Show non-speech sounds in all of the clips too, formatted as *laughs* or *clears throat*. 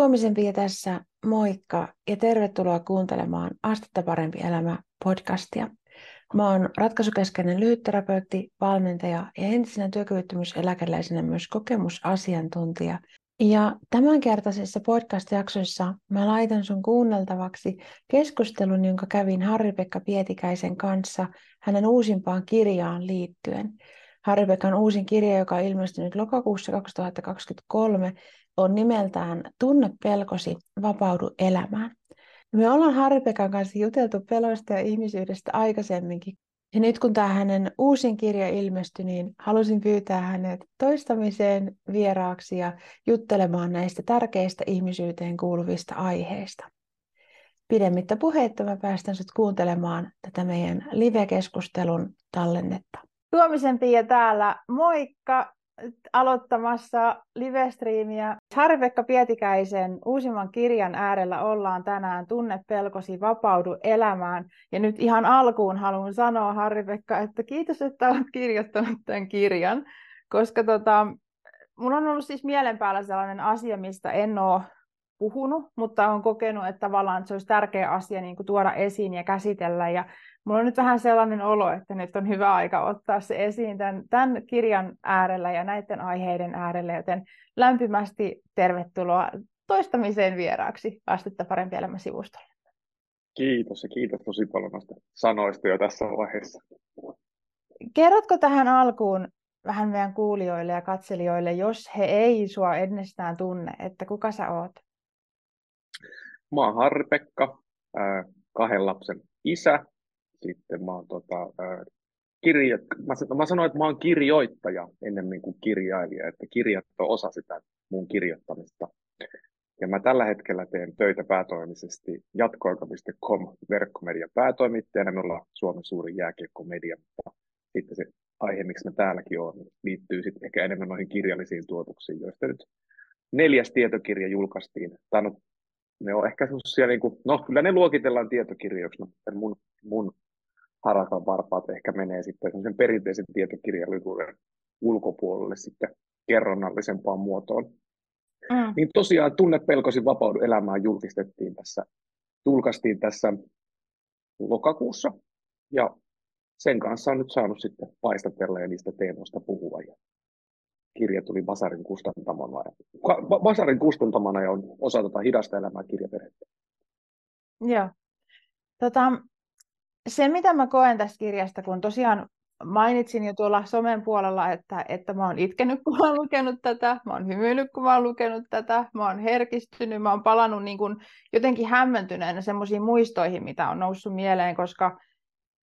Tuomisen Pia tässä, moikka ja tervetuloa kuuntelemaan Astetta parempi elämä podcastia. Mä oon ratkaisukeskeinen lyhytterapeutti, valmentaja ja entisenä työkyvyttömyyseläkeläisenä myös kokemusasiantuntija. Ja tämänkertaisessa podcast-jaksossa mä laitan sun kuunneltavaksi keskustelun, jonka kävin Harri-Pekka Pietikäisen kanssa hänen uusimpaan kirjaan liittyen. Harri-Pekan uusin kirja, joka on ilmestynyt lokakuussa 2023, on nimeltään Tunne pelkosi, vapaudu elämään. Me ollaan Harri-Pekan kanssa juteltu peloista ja ihmisyydestä aikaisemminkin. Ja nyt kun tämä hänen uusin kirja ilmestyi, niin halusin pyytää hänet toistamiseen vieraaksi ja juttelemaan näistä tärkeistä ihmisyyteen kuuluvista aiheista. Pidemmittä puheitta mä päästän sut kuuntelemaan tätä meidän live-keskustelun tallennetta. Tuomisen Pia täällä, moikka! Aloittamassa livestriimiä. Harri-Pekka Pietikäisen uusimman kirjan äärellä ollaan tänään Tunne pelkosi, vapaudu elämään. Ja nyt ihan alkuun haluan sanoa, Harri-Pekka, että kiitos, että olet kirjoittanut tämän kirjan, koska tota, mun on ollut siis mielen päällä sellainen asia, mistä en ole puhunut, mutta olen kokenut, että tavallaan se olisi tärkeä asia niin kuin tuoda esiin ja käsitellä. Ja mulla on nyt vähän sellainen olo, että nyt on hyvä aika ottaa se esiin tämän, tämän kirjan äärellä ja näiden aiheiden äärellä, joten lämpimästi tervetuloa toistamiseen vieraaksi Astetta parempi elämä sivustolle. Kiitos ja kiitos tosi paljon näistä sanoista jo tässä vaiheessa. Kerrotko tähän alkuun vähän meidän kuulijoille ja katselijoille, jos he ei sua ennestään tunne, että kuka sä oot? Mä oon Harri-Pekka, kahden lapsen isä. Sitten mä oon tota, kirja... mä, mä sanoin, että mä oon kirjoittaja ennemmin kuin kirjailija, että kirjat on osa sitä mun kirjoittamista. Ja mä tällä hetkellä teen töitä päätoimisesti jatkoaika.com verkkomedian päätoimittajana. Me ollaan Suomen suurin jääkiekkomedia, mutta sitten se aihe, miksi mä täälläkin olen, liittyy sitten ehkä enemmän noihin kirjallisiin tuotuksiin, joista nyt neljäs tietokirja julkaistiin. Tämä on ne on ehkä sellaisia, niin kuin, no kyllä ne luokitellaan tietokirjoiksi, mutta mun, mun harakan varpaat ehkä menee sitten sen perinteisen tietokirjallisuuden ulkopuolelle sitten kerronnallisempaan muotoon. Mm. Niin tosiaan Tunne pelkosi vapaudu elämään julkistettiin tässä, julkaistiin tässä lokakuussa ja sen kanssa on nyt saanut sitten paistatella ja niistä teemoista puhua. Ja kirja tuli Basarin kustantamana. Basarin kustantamana ja on osa tätä hidasta elämää kirjaperhettä. Joo. Tota, se, mitä mä koen tästä kirjasta, kun tosiaan mainitsin jo tuolla somen puolella, että, että mä oon itkenyt, kun mä oon lukenut tätä, mä oon hymyillyt, kun mä oon lukenut tätä, mä oon herkistynyt, mä oon palannut niin kuin jotenkin hämmentyneenä semmoisiin muistoihin, mitä on noussut mieleen, koska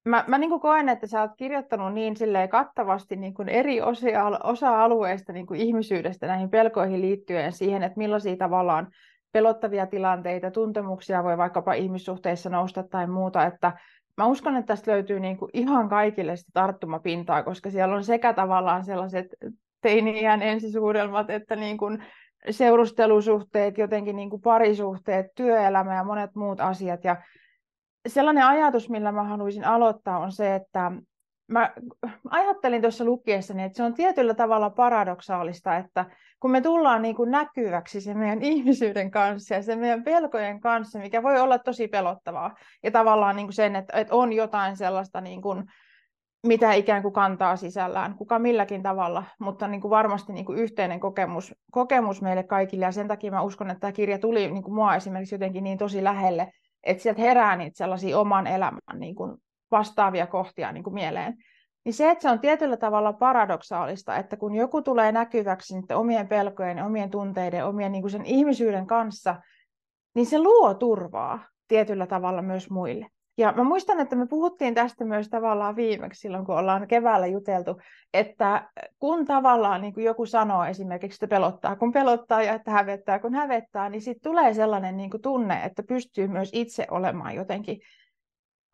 mä, mä niin kuin koen, että sä oot kirjoittanut niin kattavasti niin kuin eri osia, osa-alueista niin kuin ihmisyydestä näihin pelkoihin liittyen siihen, että millaisia tavallaan pelottavia tilanteita, tuntemuksia voi vaikkapa ihmissuhteissa nousta tai muuta, että mä uskon, että tästä löytyy niin kuin ihan kaikille sitä tarttumapintaa, koska siellä on sekä tavallaan sellaiset teiniän ensisuudelmat, että niin kuin seurustelusuhteet, jotenkin niin kuin parisuhteet, työelämä ja monet muut asiat. Ja sellainen ajatus, millä mä haluaisin aloittaa, on se, että mä ajattelin tuossa lukiessani, että se on tietyllä tavalla paradoksaalista, että kun me tullaan niin kuin näkyväksi se meidän ihmisyyden kanssa ja se meidän pelkojen kanssa, mikä voi olla tosi pelottavaa, ja tavallaan niin kuin sen, että, että on jotain sellaista, niin kuin, mitä ikään kuin kantaa sisällään, kuka milläkin tavalla, mutta niin kuin varmasti niin kuin yhteinen kokemus, kokemus meille kaikille, ja sen takia mä uskon, että tämä kirja tuli niin kuin mua esimerkiksi jotenkin niin tosi lähelle, että sieltä herää niitä sellaisia oman elämän niin kuin vastaavia kohtia niin kuin mieleen. Niin se, että se on tietyllä tavalla paradoksaalista, että kun joku tulee näkyväksi omien pelkojen, omien tunteiden, omien niin kuin sen ihmisyyden kanssa, niin se luo turvaa tietyllä tavalla myös muille. Ja mä muistan, että me puhuttiin tästä myös tavallaan viimeksi silloin, kun ollaan keväällä juteltu, että kun tavallaan niin kuin joku sanoo esimerkiksi, että pelottaa, kun pelottaa ja että hävettää, kun hävettää, niin sitten tulee sellainen niin kuin tunne, että pystyy myös itse olemaan jotenkin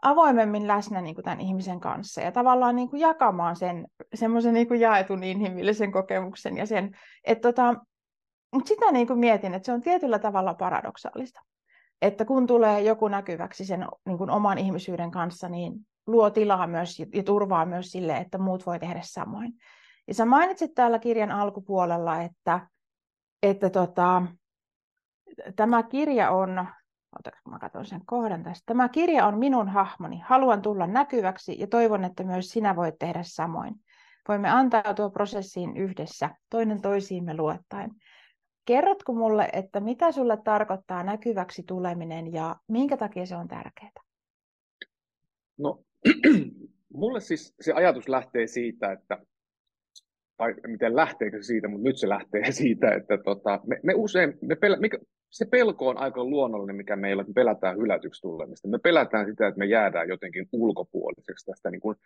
avoimemmin läsnä niin kuin tämän ihmisen kanssa ja tavallaan niin kuin jakamaan sen semmoisen niin jaetun inhimillisen kokemuksen ja sen, että tota, mutta sitä niin kuin mietin, että se on tietyllä tavalla paradoksaalista että kun tulee joku näkyväksi sen niin kuin oman ihmisyyden kanssa, niin luo tilaa myös ja turvaa myös sille, että muut voi tehdä samoin. Ja sä mainitsit täällä kirjan alkupuolella, että, että tota, tämä kirja on, mä katson sen kohdan tästä, tämä kirja on minun hahmoni, haluan tulla näkyväksi ja toivon, että myös sinä voit tehdä samoin. Voimme antautua prosessiin yhdessä, toinen toisiimme luottaen. Kerrotko mulle, että mitä sulle tarkoittaa näkyväksi tuleminen ja minkä takia se on tärkeää? No, *clears throat* mulle siis se ajatus lähtee siitä, että tai miten lähteekö se siitä, mutta nyt se lähtee *laughs* siitä, että tota, me, me usein, me pelä, mikä, se pelko on aika luonnollinen, mikä meillä, että me pelätään hylätyksi tulemista. Me pelätään sitä, että me jäädään jotenkin ulkopuoliseksi tästä niin kuin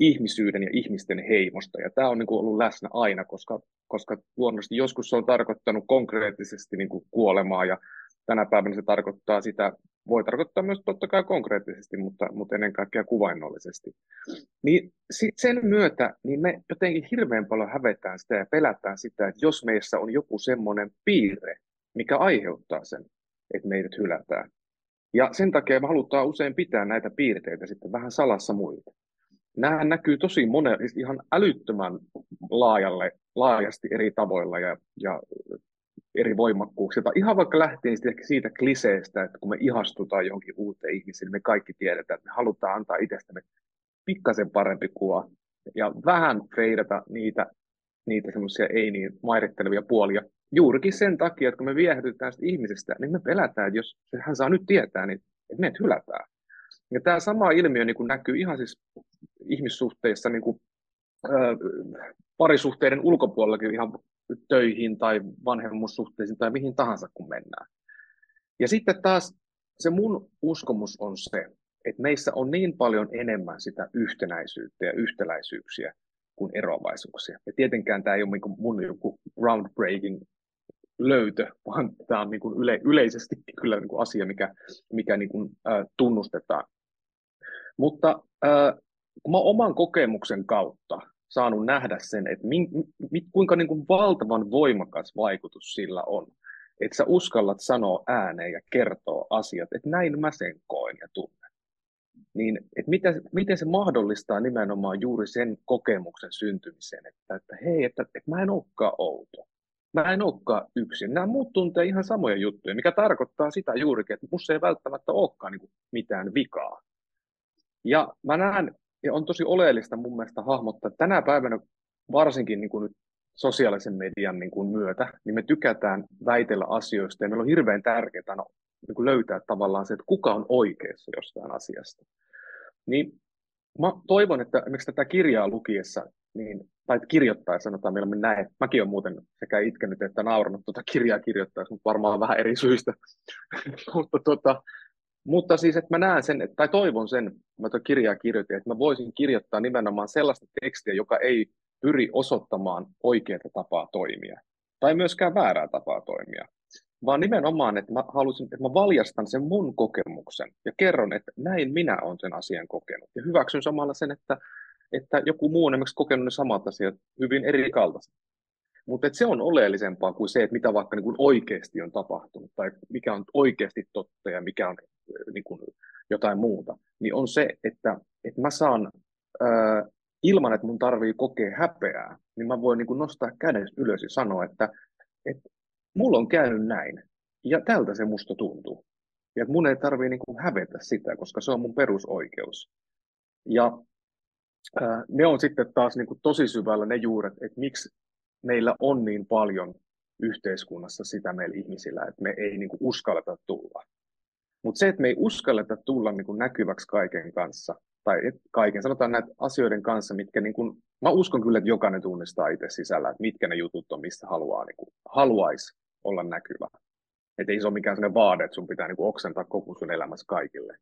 ihmisyyden ja ihmisten heimosta. Ja tämä on niin kuin ollut läsnä aina, koska, koska luonnollisesti joskus se on tarkoittanut konkreettisesti niin kuin kuolemaa ja tänä päivänä se tarkoittaa sitä, voi tarkoittaa myös totta kai konkreettisesti, mutta, mutta ennen kaikkea kuvainnollisesti. Niin sit sen myötä niin me jotenkin hirveän paljon hävetään sitä ja pelätään sitä, että jos meissä on joku semmoinen piirre, mikä aiheuttaa sen, että meidät hylätään. Ja sen takia me halutaan usein pitää näitä piirteitä sitten vähän salassa muilta. Nämä näkyy tosi monen, siis ihan älyttömän laajalle, laajasti eri tavoilla ja, ja eri voimakkuuksia. Tai ihan vaikka lähtien siitä kliseestä, että kun me ihastutaan johonkin uuteen ihmiseen, niin me kaikki tiedetään, että me halutaan antaa itsestämme pikkasen parempi kuva ja vähän feidata niitä, niitä semmoisia ei niin mairittelevia puolia. Juurikin sen takia, että kun me viehätytään sitä ihmisestä, niin me pelätään, että jos hän saa nyt tietää, niin että meidät hylätään. Ja tämä sama ilmiö niin kuin näkyy ihan siis ihmissuhteissa niin kuin, äh, parisuhteiden ulkopuolellakin ihan töihin tai vanhemmuussuhteisiin tai mihin tahansa, kun mennään. Ja sitten taas se mun uskomus on se, että meissä on niin paljon enemmän sitä yhtenäisyyttä ja yhtäläisyyksiä kuin eroavaisuuksia. Ja tietenkään tämä ei ole niin mun joku groundbreaking löytö, vaan tämä on niin kuin yle, yleisesti kyllä niin kuin asia, mikä, mikä niin kuin, äh, tunnustetaan. Mutta äh, mä oman kokemuksen kautta saanut nähdä sen, että min, mi, kuinka niin kuin valtavan voimakas vaikutus sillä on. Että sä uskallat sanoa ääneen ja kertoa asiat, että näin mä sen koen ja tunnen. Niin, että miten, miten se mahdollistaa nimenomaan juuri sen kokemuksen syntymisen, että, että hei, että, että mä en olekaan outo. Mä en olekaan yksin. Nämä muut tuntee ihan samoja juttuja, mikä tarkoittaa sitä juurikin, että musta ei välttämättä olekaan niin mitään vikaa. Ja mä näen ja on tosi oleellista mun mielestä hahmottaa, että tänä päivänä varsinkin niin kuin nyt sosiaalisen median niin kuin myötä, niin me tykätään väitellä asioista ja meillä on hirveän tärkeää niin kuin löytää tavallaan se, että kuka on oikeassa jostain asiasta. Niin mä toivon, että esimerkiksi tätä kirjaa lukiessa, niin, tai kirjoittaa, sanotaan meillä näin, mäkin olen muuten sekä itkenyt että nauranut tuota kirjaa kirjoittaessa, mutta varmaan vähän eri syistä. *laughs* mutta tuota, mutta siis, että mä näen sen, tai toivon sen, mä tuon kirjaa kirjoitin, että mä voisin kirjoittaa nimenomaan sellaista tekstiä, joka ei pyri osoittamaan oikeaa tapaa toimia, tai myöskään väärää tapaa toimia, vaan nimenomaan, että mä halusin, että mä valjastan sen mun kokemuksen ja kerron, että näin minä olen sen asian kokenut. Ja hyväksyn samalla sen, että, että joku muu on esimerkiksi kokenut ne samat asiat hyvin eri kaltaisesti. Mutta se on oleellisempaa kuin se, että mitä vaikka niin kuin oikeasti on tapahtunut tai mikä on oikeasti totta ja mikä on niin kuin jotain muuta. Niin on se, että, että mä saan ää, ilman, että mun tarvii kokea häpeää, niin mä voin niin kuin nostaa käden ylös ja sanoa, että, että mulla on käynyt näin ja tältä se musta tuntuu. Ja että mun ei tarvii niin kuin hävetä sitä, koska se on mun perusoikeus. Ja ne on sitten taas niin kuin tosi syvällä ne juuret, että miksi meillä on niin paljon yhteiskunnassa sitä meillä ihmisillä, että me ei niin kuin uskalleta tulla. Mutta se, että me ei uskalleta tulla niin kuin näkyväksi kaiken kanssa, tai kaiken, sanotaan näitä asioiden kanssa, mitkä niin kuin, mä uskon kyllä, että jokainen tunnistaa itse sisällä, että mitkä ne jutut on, mistä haluaa, niin kuin, haluaisi olla näkyvä. Että ei se ole mikään sellainen vaade, että sun pitää niin kuin, oksentaa koko sun elämässä kaikille.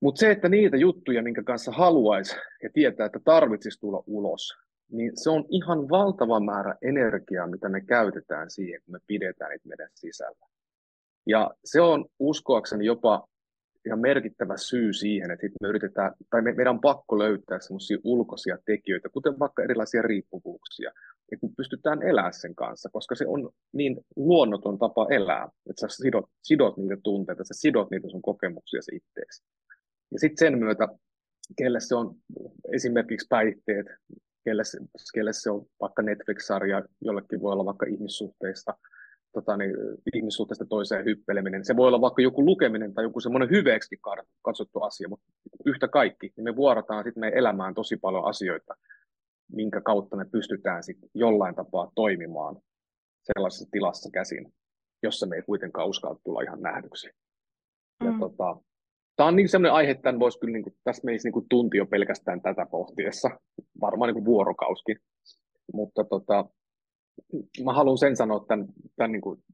Mutta se, että niitä juttuja, minkä kanssa haluaisi ja tietää, että tarvitsisi tulla ulos, niin se on ihan valtava määrä energiaa, mitä me käytetään siihen, kun me pidetään niitä meidän sisällä. Ja se on uskoakseni jopa ihan merkittävä syy siihen, että me yritetään, tai me, meidän on pakko löytää semmoisia ulkoisia tekijöitä, kuten vaikka erilaisia riippuvuuksia, että me pystytään elämään sen kanssa, koska se on niin luonnoton tapa elää, että sä sidot, sidot niitä tunteita, sä sidot niitä sun kokemuksia itteeksi. Ja sitten sen myötä, kelle se on esimerkiksi päihteet, kelle se, kelle se on vaikka Netflix-sarja, jollekin voi olla vaikka ihmissuhteista, tota, niin, ihmissuhteesta toiseen hyppeleminen. Se voi olla vaikka joku lukeminen tai joku semmoinen hyveeksi katsottu asia, mutta yhtä kaikki, niin me vuorataan sitten meidän elämään tosi paljon asioita, minkä kautta me pystytään sitten jollain tapaa toimimaan sellaisessa tilassa käsin, jossa me ei kuitenkaan uskalla tulla ihan nähdyksi. Ja mm. tota, Tämä on niin sellainen aihe, että voisi kyllä, niin kuin, tässä menisi niin kuin tunti jo pelkästään tätä pohtiessa, varmaan niin vuorokauskin. Mutta tota, mä haluan sen sanoa tämän, tämän, niin kuin,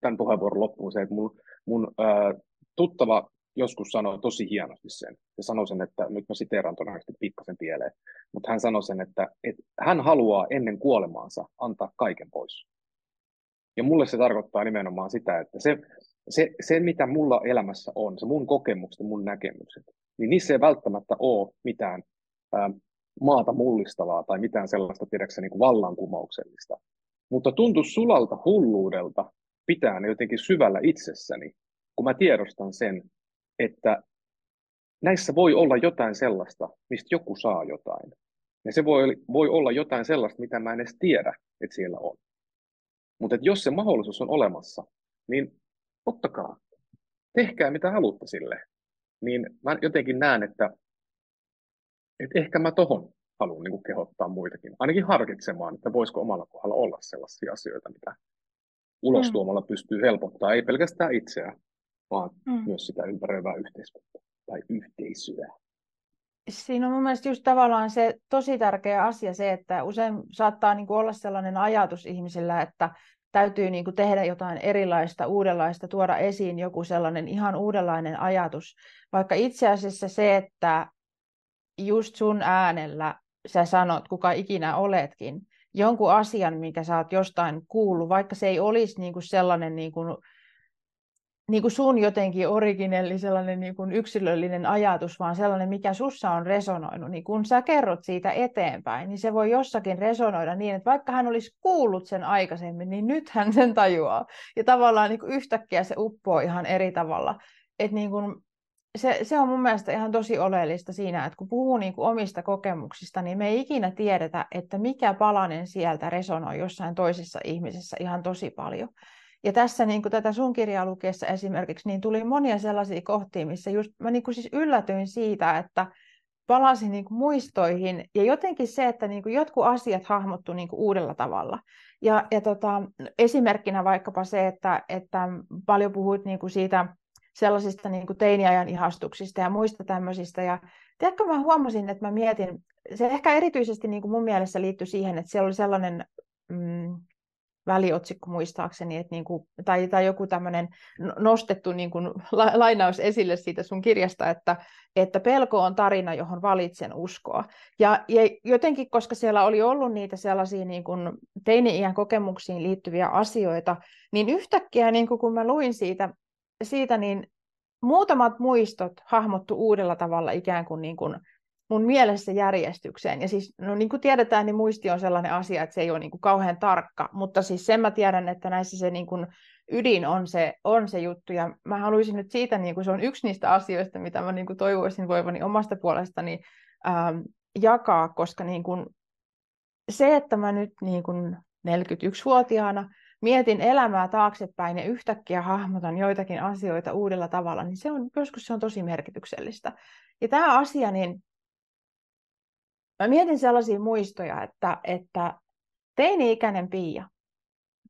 tämän puheenvuoron loppuun se, että mun, mun ää, tuttava joskus sanoi tosi hienosti sen. Ja sanoi sen, että nyt mä siteeraan todennäköisesti pikkasen pieleen, mutta hän sanoi sen, että, että hän haluaa ennen kuolemaansa antaa kaiken pois. Ja mulle se tarkoittaa nimenomaan sitä, että se, se, se mitä mulla elämässä on, se mun kokemukset mun näkemykset, niin niissä ei välttämättä ole mitään ää, maata mullistavaa tai mitään sellaista, tiedäksä, niin kuin vallankumouksellista. Mutta tuntuu sulalta hulluudelta pitää ne jotenkin syvällä itsessäni, kun mä tiedostan sen, että näissä voi olla jotain sellaista, mistä joku saa jotain. Ja se voi, voi olla jotain sellaista, mitä mä en edes tiedä, että siellä on. Mutta jos se mahdollisuus on olemassa, niin ottakaa, tehkää mitä haluatte sille. Niin mä jotenkin näen, että, että ehkä mä tohon haluan niin kehottaa muitakin, ainakin harkitsemaan, että voisiko omalla kohdalla olla sellaisia asioita, mitä ulostuomalla mm. pystyy helpottaa, ei pelkästään itseä, vaan mm. myös sitä ympäröivää yhteiskuntaa tai yhteisöä. Siinä on mun mielestä just tavallaan se tosi tärkeä asia se, että usein saattaa niin kuin olla sellainen ajatus ihmisillä, että täytyy niin kuin tehdä jotain erilaista, uudenlaista, tuoda esiin joku sellainen ihan uudenlainen ajatus. Vaikka itse asiassa se, että just sun äänellä sä sanot, kuka ikinä oletkin, jonkun asian, minkä sä oot jostain kuullut, vaikka se ei olisi niin kuin sellainen niin kuin niin kuin sun jotenkin originelli sellainen niin kuin yksilöllinen ajatus, vaan sellainen, mikä sussa on resonoinut, niin kun sä kerrot siitä eteenpäin, niin se voi jossakin resonoida niin, että vaikka hän olisi kuullut sen aikaisemmin, niin nyt hän sen tajuaa. Ja tavallaan niin kuin yhtäkkiä se uppoo ihan eri tavalla. Että niin kuin, se, se on mun mielestä ihan tosi oleellista siinä, että kun puhuu niin kuin omista kokemuksista, niin me ei ikinä tiedetä, että mikä palanen sieltä resonoi jossain toisessa ihmisessä ihan tosi paljon. Ja tässä niin kuin tätä sun kirjaa lukiessa esimerkiksi, niin tuli monia sellaisia kohtia, missä just mä niin kuin siis yllätyin siitä, että palasin niin kuin muistoihin ja jotenkin se, että niin kuin jotkut asiat hahmottu niin kuin uudella tavalla. Ja, ja tota, esimerkkinä vaikkapa se, että, että paljon puhuit niin kuin siitä sellaisista niin kuin teiniajan ihastuksista ja muista tämmöisistä. Ja tiedätkö, mä huomasin, että mä mietin, se ehkä erityisesti niin kuin mun mielessä liittyi siihen, että siellä oli sellainen mm, väliotsikko muistaakseni, että niin kuin, tai, tai joku tämmöinen nostettu niin kuin, la, lainaus esille siitä sun kirjasta, että, että pelko on tarina, johon valitsen uskoa. Ja, ja jotenkin, koska siellä oli ollut niitä sellaisia niin kuin teini-iän kokemuksiin liittyviä asioita, niin yhtäkkiä niin kuin, kun mä luin siitä, siitä niin muutamat muistot hahmottu uudella tavalla ikään kuin, niin kuin mun mielessä järjestykseen. Ja siis, no niin kuin tiedetään, niin muisti on sellainen asia, että se ei ole niin kuin kauhean tarkka, mutta siis sen mä tiedän, että näissä se niin kuin ydin on se, on se juttu, ja mä haluaisin nyt siitä, niin kuin se on yksi niistä asioista, mitä mä niin kuin toivoisin voivani omasta puolestani ähm, jakaa, koska niin kuin se, että mä nyt niin kuin 41-vuotiaana mietin elämää taaksepäin ja yhtäkkiä hahmotan joitakin asioita uudella tavalla, niin se on, joskus se on tosi merkityksellistä. Ja tämä asia, niin Mä mietin sellaisia muistoja, että, että teini-ikäinen Pia,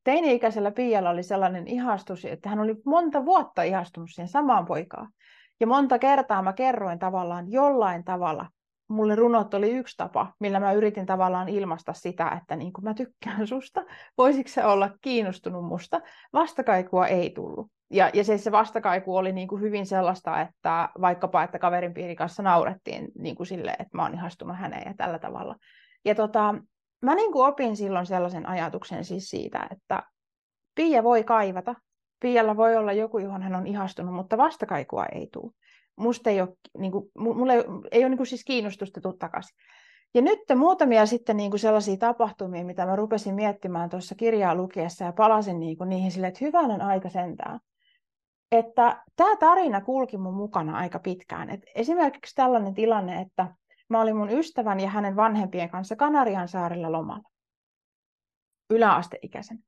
teini-ikäisellä Pialla oli sellainen ihastus, että hän oli monta vuotta ihastunut siihen samaan poikaan. Ja monta kertaa mä kerroin tavallaan jollain tavalla, mulle runot oli yksi tapa, millä mä yritin tavallaan ilmaista sitä, että niin kuin mä tykkään susta, voisiko se olla kiinnostunut musta. Vastakaikua ei tullut. Ja, ja se, se vastakaiku oli niin kuin hyvin sellaista, että vaikkapa, että kaverin piirin kanssa naurettiin niin kuin sille, että mä oon ihastunut häneen ja tällä tavalla. Ja tota, mä niin kuin opin silloin sellaisen ajatuksen siis siitä, että Pia voi kaivata. Pialla voi olla joku, johon hän on ihastunut, mutta vastakaikua ei tule. Musta ei ole, niin kuin, mulle ei, ei ole niin kuin siis kiinnostusta tuu takaisin. Ja nyt muutamia sitten niin kuin sellaisia tapahtumia, mitä mä rupesin miettimään tuossa kirjaa lukiessa ja palasin niin kuin niihin sille, että hyvänen aika sentään että tämä tarina kulki mun mukana aika pitkään. Et esimerkiksi tällainen tilanne, että mä olin mun ystävän ja hänen vanhempien kanssa Kanarian saarella lomalla, yläasteikäisen.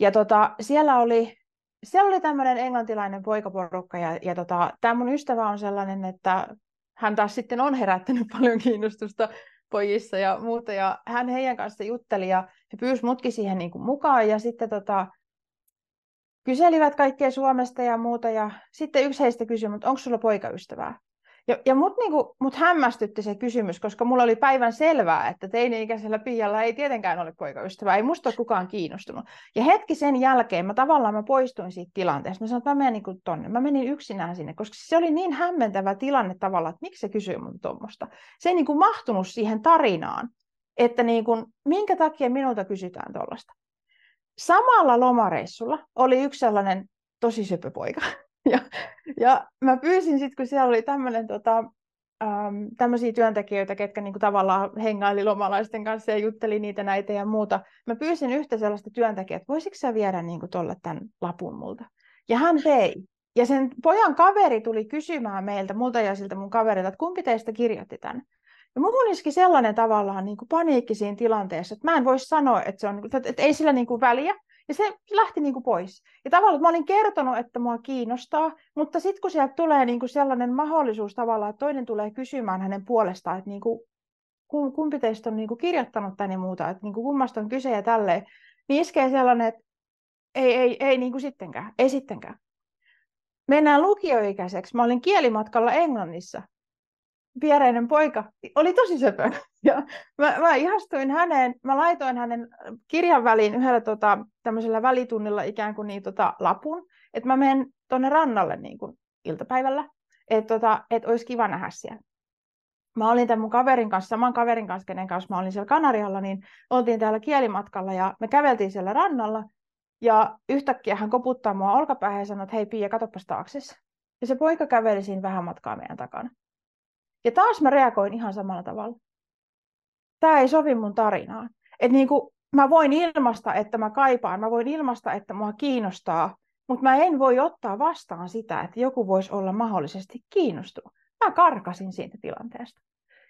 Ja tota, siellä oli, siellä oli tämmöinen englantilainen poikaporukka ja, ja tota, tämä mun ystävä on sellainen, että hän taas sitten on herättänyt *laughs* paljon kiinnostusta pojissa ja muuta. Ja hän heidän kanssa jutteli ja he pyysi mutkin siihen niin kuin mukaan ja sitten tota, kyselivät kaikkea Suomesta ja muuta. Ja sitten yksi heistä kysyi, mutta onko sulla poikaystävää? Ja, ja mut, niinku, mut hämmästytti se kysymys, koska mulla oli päivän selvää, että teini-ikäisellä Pialla ei tietenkään ole poikaystävää, ei musta ole kukaan kiinnostunut. Ja hetki sen jälkeen mä tavallaan mä poistuin siitä tilanteesta. Mä sanoin, että mä menen niinku tonne. Mä menin yksinään sinne, koska se oli niin hämmentävä tilanne tavallaan, että miksi se kysyy mun tuommoista. Se ei niinku mahtunut siihen tarinaan, että niinku, minkä takia minulta kysytään tuollaista. Samalla lomareissulla oli yksi sellainen tosi söpö poika, *laughs* ja, ja mä pyysin sitten, kun siellä oli tämmöinen tota, ähm, tämmöisiä työntekijöitä, ketkä niinku tavallaan hengaili lomalaisten kanssa ja jutteli niitä näitä ja muuta. Mä pyysin yhtä sellaista työntekijää, että voisitko sä viedä niinku tuolle tämän lapun multa? Ja hän vei. Ja sen pojan kaveri tuli kysymään meiltä, multa ja siltä mun kaverilta, että kumpi teistä kirjoitti tämän. Ja iski sellainen tavallaan niin kuin paniikki siinä tilanteessa, että mä en voi sanoa, että, se on, että, että ei sillä niin kuin väliä, ja se lähti niin kuin pois. Ja tavallaan, mä olin kertonut, että mua kiinnostaa, mutta sitten kun sieltä tulee niin kuin sellainen mahdollisuus tavallaan, että toinen tulee kysymään hänen puolestaan, että niin kuin, kumpi teistä on niin kuin kirjoittanut tänne muuta, että niin kuin kummasta on kyse ja tälleen, niin iskee sellainen, että ei, ei, ei niin kuin sittenkään, ei sittenkään. Mennään lukioikäiseksi. Mä olin kielimatkalla Englannissa viereinen poika oli tosi söpö. *laughs* Ja mä, mä ihastuin häneen, mä laitoin hänen kirjan väliin yhdellä tota, tämmöisellä välitunnilla ikään kuin niin, tota, lapun, että mä menen tuonne rannalle niin kuin iltapäivällä, että tota, et olisi kiva nähdä siellä. Mä olin tämän mun kaverin kanssa, saman kaverin kanssa, kenen kanssa mä olin siellä Kanarialla, niin oltiin täällä kielimatkalla ja me käveltiin siellä rannalla. Ja yhtäkkiä hän koputtaa mua olkapäähän ja sanoi, että hei Pia, katoppas taakse. Ja se poika käveli siinä vähän matkaa meidän takana. Ja taas mä reagoin ihan samalla tavalla. Tämä ei sovi mun tarinaan. Että niin kuin, mä voin ilmasta, että mä kaipaan, mä voin ilmasta, että mua kiinnostaa, mutta mä en voi ottaa vastaan sitä, että joku voisi olla mahdollisesti kiinnostunut. Mä karkasin siitä tilanteesta.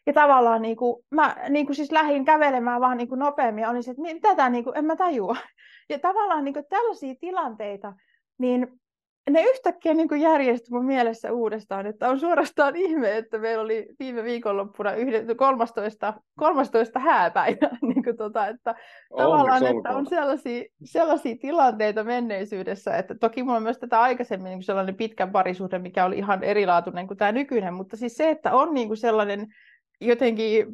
Ja tavallaan niin kuin, mä niin kuin siis lähdin kävelemään vaan niin kuin nopeammin ja olin se, että mitä tämä, niin kuin, en mä tajua. *laughs* Ja tavallaan niin kuin tällaisia tilanteita, niin ne yhtäkkiä niin järjestyi mun mielessä uudestaan, että on suorastaan ihme, että meillä oli viime viikonloppuna 13, 13 hääpäivä, *laughs* niin kuin tota, että tavallaan, että on sellaisia, sellaisia tilanteita menneisyydessä, että toki mulla on myös tätä aikaisemmin niin sellainen pitkän parisuhde, mikä oli ihan erilaatuinen kuin tämä nykyinen, mutta siis se, että on niin kuin sellainen jotenkin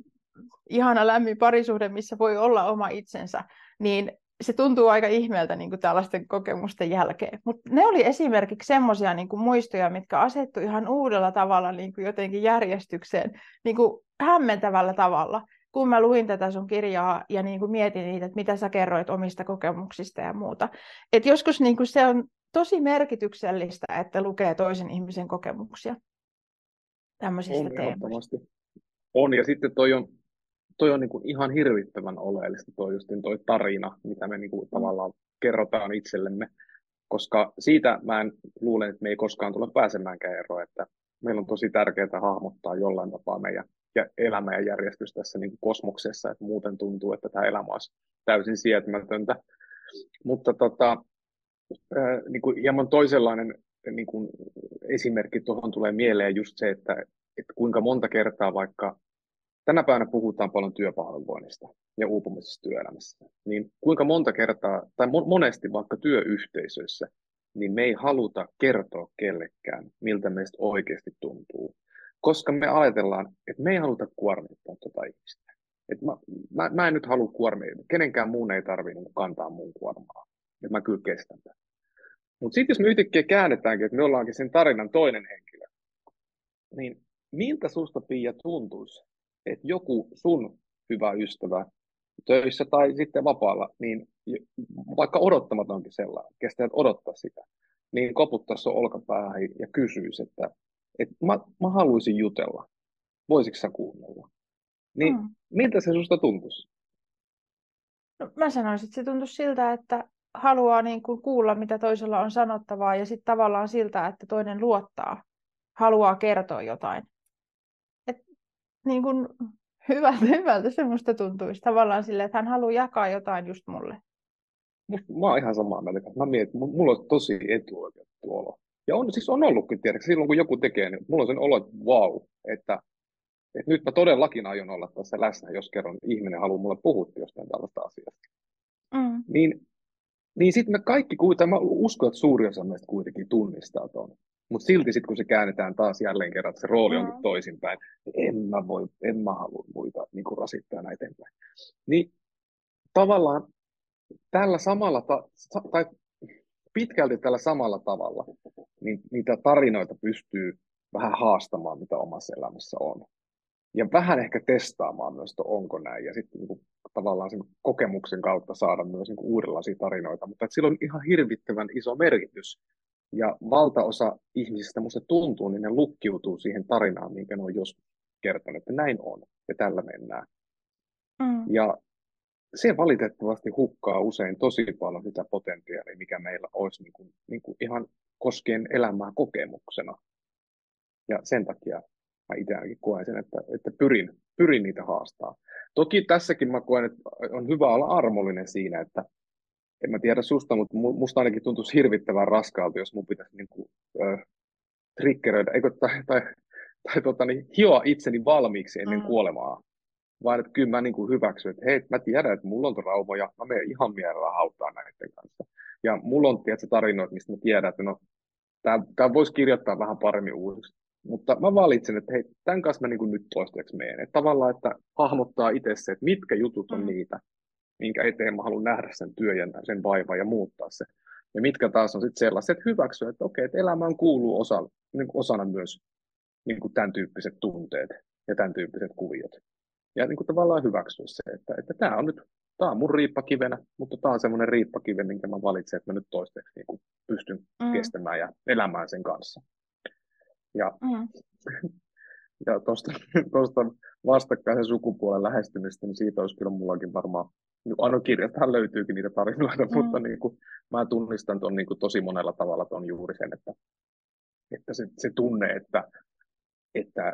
ihana lämmin parisuhde, missä voi olla oma itsensä, niin se tuntuu aika ihmeeltä niin kuin tällaisten kokemusten jälkeen. Mutta ne oli esimerkiksi semmoisia niin muistoja, mitkä asettu ihan uudella tavalla niin kuin jotenkin järjestykseen, niin kuin hämmentävällä tavalla, kun mä luin tätä sun kirjaa ja niin kuin mietin niitä, että mitä sä kerroit omista kokemuksista ja muuta. Et joskus niin kuin se on tosi merkityksellistä, että lukee toisen ihmisen kokemuksia tämmöisistä on, teemoista. On, ja sitten toi on toi on niin kuin ihan hirvittävän oleellista toi, justin toi tarina, mitä me niin kuin tavallaan kerrotaan itsellemme, koska siitä mä en luulen, että me ei koskaan tule pääsemäänkään eroon, että meillä on tosi tärkeää hahmottaa jollain tapaa meidän elämä ja järjestys tässä niin kuin kosmoksessa, että muuten tuntuu, että tämä elämä olisi täysin sietämätöntä. Mutta tota, ää, niin kuin hieman toisenlainen niin kuin esimerkki tuohon tulee mieleen just se, että, että kuinka monta kertaa vaikka tänä päivänä puhutaan paljon työpahoinvoinnista ja uupumisesta työelämässä, niin kuinka monta kertaa, tai monesti vaikka työyhteisöissä, niin me ei haluta kertoa kellekään, miltä meistä oikeasti tuntuu, koska me ajatellaan, että me ei haluta kuormittaa tuota ihmistä. Et mä, mä, mä en nyt halua kuormittaa, kenenkään muun ei tarvitse niin kantaa mun kuormaa, että mä kyllä kestän tätä. Mutta sitten jos me yhtäkkiä käännetäänkin, että me ollaankin sen tarinan toinen henkilö, niin miltä susta Pia tuntuisi, että joku sun hyvä ystävä töissä tai sitten vapaalla, niin vaikka odottamatonkin sellainen, kestää odottaa sitä, niin koputtaisi sun olkapäähän ja kysyisi, että, että mä, mä haluaisin jutella, voisitko sä kuunnella? Niin mm. miltä se susta tuntuisi? No, mä sanoisin, että se tuntuisi siltä, että haluaa niin kuin kuulla, mitä toisella on sanottavaa, ja sitten tavallaan siltä, että toinen luottaa, haluaa kertoa jotain niin kuin hyvältä, *laughs* hyvältä se musta tuntuisi tavallaan sille, että hän haluaa jakaa jotain just mulle. musta, mä oon ihan samaa mieltä. Mä mietin, että mulla on tosi etuoikeutettu olo. Ja on, siis on ollutkin, tiedätkö, silloin kun joku tekee, niin mulla on sen olo, että wow, että, että nyt mä todellakin aion olla tässä läsnä, jos kerran ihminen haluaa mulle puhua jostain tällaista asiasta. Mm. Niin, niin sitten me kaikki kuitenkin, mä uskon, että suuri osa meistä kuitenkin tunnistaa tuon. Mutta silti sitten kun se käännetään taas jälleen kerran, että se rooli mm. onkin toisinpäin, niin en mä voi, en mä halua muita niin kuin rasittaa näitä eteenpäin. Niin tavallaan tällä samalla, ta- tai pitkälti tällä samalla tavalla, niin niitä tarinoita pystyy vähän haastamaan, mitä omassa elämässä on. Ja vähän ehkä testaamaan myös, että onko näin, ja sitten niin kuin, tavallaan sen kokemuksen kautta saada myös niin kuin uudenlaisia tarinoita. Mutta että sillä on ihan hirvittävän iso merkitys. Ja valtaosa ihmisistä, musta tuntuu, niin ne lukkiutuu siihen tarinaan, minkä ne on joskus kertonut, että näin on, ja tällä mennään. Mm. Ja se valitettavasti hukkaa usein tosi paljon sitä potentiaalia, mikä meillä olisi niin kuin, niin kuin ihan koskien elämää kokemuksena. Ja sen takia mä itse ainakin koen sen, että, että pyrin, pyrin niitä haastaa. Toki tässäkin mä koen, että on hyvä olla armollinen siinä, että en mä tiedä susta, mutta musta ainakin tuntuisi hirvittävän raskaalta, jos mun pitäisi niin kuin, äh, triggeröidä, eikö, tai, tai, tai tota, niin, hioa itseni valmiiksi ennen mm. kuolemaa vaan että kyllä mä niin kuin hyväksyn, että hei, mä tiedän, että mulla on traumoja, mä menen ihan mielellä hautaan näiden kanssa. Ja mulla on tietysti tarinoita, mistä mä tiedän, että no, tämä voisi kirjoittaa vähän paremmin uusiksi. Mutta mä valitsen, että hei, tämän kanssa mä niin kuin nyt toistaiseksi menen. Että tavallaan, että hahmottaa itse se, että mitkä jutut on mm. niitä, minkä eteen mä haluan nähdä sen työn ja sen vaivan ja muuttaa se. Ja mitkä taas on sitten sellaiset, että hyväksyä, että okei, että elämään kuuluu osa, niin kuin osana myös niin kuin tämän tyyppiset tunteet ja tämän tyyppiset kuviot ja niin kuin tavallaan hyväksyä se, että, että tämä on nyt tämä on mun riippakivenä, mutta tämä on semmoinen riippakive, minkä mä valitsen, että mä nyt toistaiseksi niin kuin pystyn mm. kestämään ja elämään sen kanssa. Ja, mm. Ja tuosta, *laughs* tuosta vastakkaisen sukupuolen lähestymistä, niin siitä olisi kyllä mullakin varmaan, aina kirjastahan löytyykin niitä tarinoita, mm. mutta niin kuin, mä tunnistan tuon niin kuin tosi monella tavalla tuon juuri sen, että, että se, se tunne, että, että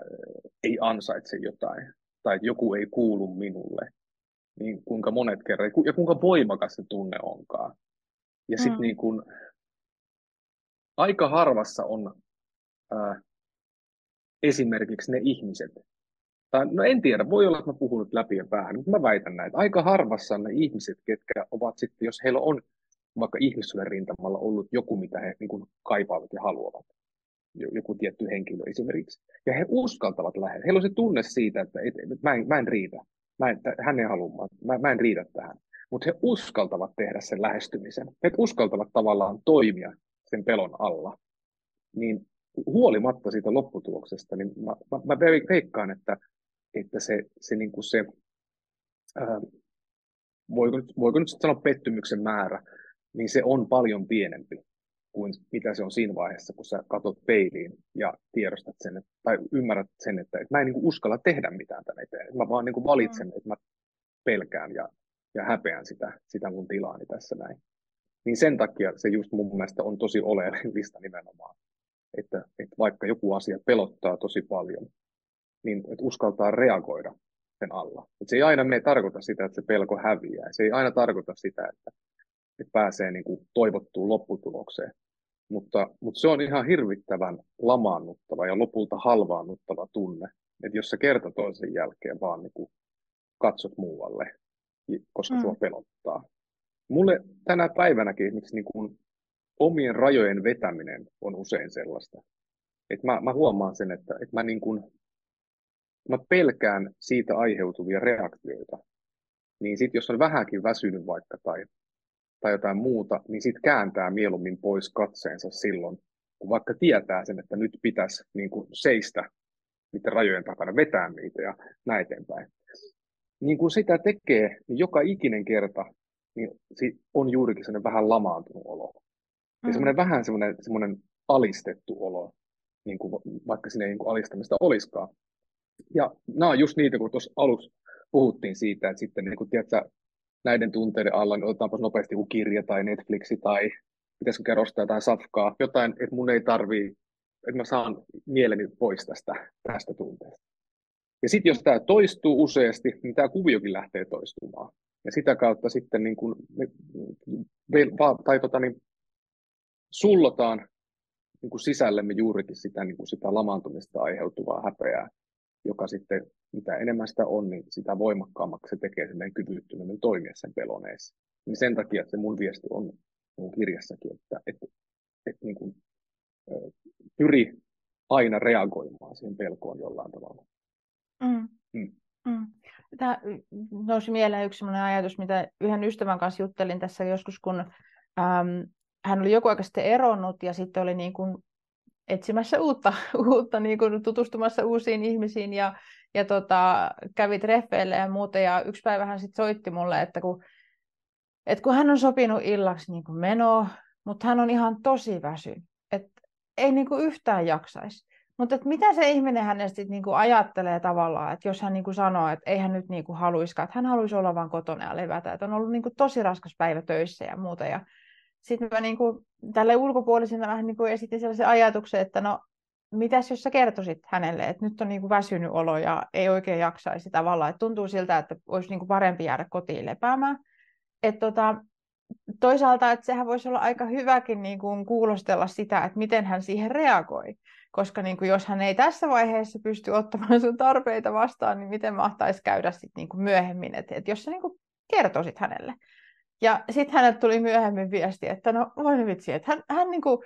ei ansaitse jotain, tai että joku ei kuulu minulle, niin kuinka monet kerran, ja kuinka voimakas se tunne onkaan. Ja sitten mm. niin kun, aika harvassa on ää, esimerkiksi ne ihmiset, tai no en tiedä, voi olla, että mä puhun nyt läpi ja päähän, mutta mä väitän näin, että aika harvassa ne ihmiset, ketkä ovat sitten, jos heillä on vaikka ihmissuuden rintamalla ollut joku, mitä he niin kaipaavat ja haluavat, joku tietty henkilö esimerkiksi. Ja he uskaltavat lähteä. Heillä on se tunne siitä, että et, et, mä, en, mä en riitä. Mä en, hän ei halua, mä, mä en riitä tähän. Mutta he uskaltavat tehdä sen lähestymisen. He uskaltavat tavallaan toimia sen pelon alla. Niin huolimatta siitä lopputuloksesta, niin mä, mä, mä veikkaan, että, että se, se, niin kuin se ää, voiko, nyt, voiko nyt sanoa pettymyksen määrä, niin se on paljon pienempi kuin mitä se on siinä vaiheessa, kun sä katsot peiliin ja tiedostat sen, että, tai ymmärrät sen, että, että mä en niin kuin uskalla tehdä mitään tänne eteen. Mä vaan niin kuin valitsen, että mä pelkään ja, ja häpeän sitä, sitä mun tilaani tässä näin. Niin sen takia se just mun mielestä on tosi oleellista *laughs* nimenomaan, että, että vaikka joku asia pelottaa tosi paljon, niin että uskaltaa reagoida sen alla. Et se ei aina me tarkoita sitä, että se pelko häviää. Se ei aina tarkoita sitä, että, että pääsee niin kuin toivottuun lopputulokseen. Mutta, mutta se on ihan hirvittävän lamaannuttava ja lopulta halvaannuttava tunne, että jos sä kerta toisen jälkeen vaan niin kuin katsot muualle, koska mm. sua pelottaa. Mulle tänä päivänäkin esimerkiksi niin kuin omien rajojen vetäminen on usein sellaista. Että mä, mä huomaan sen, että, että mä, niin kuin, mä pelkään siitä aiheutuvia reaktioita. Niin sitten jos on vähänkin väsynyt vaikka tai tai jotain muuta, niin sitten kääntää mieluummin pois katseensa silloin, kun vaikka tietää sen, että nyt pitäisi niin kuin seistä niiden rajojen takana, vetää niitä ja näin eteenpäin. Niin kun sitä tekee, niin joka ikinen kerta niin on juurikin sellainen vähän lamaantunut olo. Ja mm. semmoinen vähän semmoinen, semmoinen alistettu olo, niin kuin vaikka sinne ei niin kuin alistamista olisikaan. Ja nämä on just niitä, kun tuossa alussa puhuttiin siitä, että sitten niin kuin, tiedätkö, näiden tunteiden alla, niin otetaanpa nopeasti joku kirja tai Netflixi tai pitäisikö kerrostaa jotain safkaa, jotain, että mun ei tarvii, että mä saan mieleni pois tästä, tästä tunteesta. Ja sitten jos tämä toistuu useasti, niin tämä kuviokin lähtee toistumaan. Ja sitä kautta sitten niin kuin me, tai tota niin, sullotaan niin kuin sisällemme juurikin sitä, niin kuin sitä lamaantumista aiheutuvaa häpeää, joka sitten, mitä enemmän sitä on, niin sitä voimakkaammaksi se tekee sen meidän kyvyttömyyden toimia sen pelon eessä. Niin sen takia että se mun viesti on mun kirjassakin, että, että, että niin kuin, pyri aina reagoimaan siihen pelkoon jollain tavalla. Mm. Mm. Mm. Tämä nousi mieleen yksi sellainen ajatus, mitä yhden ystävän kanssa juttelin tässä joskus, kun äm, hän oli joku aika sitten eronnut ja sitten oli niin kuin etsimässä uutta, *laughs* uutta niin kuin tutustumassa uusiin ihmisiin ja, ja tota, kävi treffeille ja muuta. Ja yksi päivä hän sitten soitti mulle, että kun, että kun hän on sopinut illaksi niin kuin menoa, mutta hän on ihan tosi väsy, että ei niin kuin yhtään jaksaisi. Mutta mitä se ihminen hänestä sit niinku ajattelee tavallaan, että jos hän niinku sanoo, että ei hän nyt niinku haluiskaan, että hän haluaisi olla vain kotona ja levätä, että on ollut niinku tosi raskas päivä töissä ja muuta. Ja sitten mä niinku, tälle ulkopuolisena vähän niinku esitin sellaisen ajatuksen, että no mitäs jos sä kertoisit hänelle, että nyt on niinku väsynyt olo ja ei oikein jaksaisi tavallaan, että tuntuu siltä, että olisi niinku parempi jäädä kotiin lepäämään. Että tota, toisaalta, että sehän voisi olla aika hyväkin niin kuin kuulostella sitä, että miten hän siihen reagoi. Koska niin kuin jos hän ei tässä vaiheessa pysty ottamaan sun tarpeita vastaan, niin miten mahtaisi käydä sit niin kuin myöhemmin, että, että jos sä niin kuin kertoisit hänelle. Ja sitten hänelle tuli myöhemmin viesti, että no voi vitsi, että hän, hän niin kuin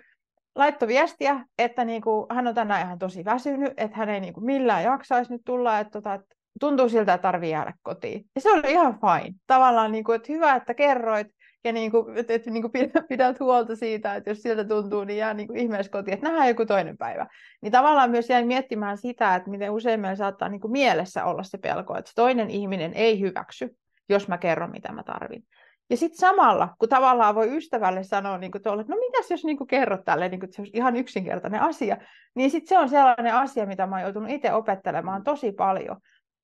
laittoi viestiä, että niin kuin, hän on tänään ihan tosi väsynyt, että hän ei niin kuin millään jaksaisi nyt tulla, että, tota, että tuntuu siltä, että tarvii jäädä kotiin. Ja se oli ihan fine. Tavallaan, niin kuin, että hyvä, että kerroit, ja niin kuin, että, että niin kuin pidät, huolta siitä, että jos siltä tuntuu, niin jää niin kuin ihmeessä kotiin, että nähdään joku toinen päivä. Niin tavallaan myös jäin miettimään sitä, että miten usein meillä saattaa niin kuin mielessä olla se pelko, että toinen ihminen ei hyväksy, jos mä kerron, mitä mä tarvin. Ja sitten samalla, kun tavallaan voi ystävälle sanoa, niin kuin tuolle, että no mitäs jos niin kuin kerrot tälle, niin kuin, se olisi ihan yksinkertainen asia, niin sitten se on sellainen asia, mitä mä oon joutunut itse opettelemaan tosi paljon,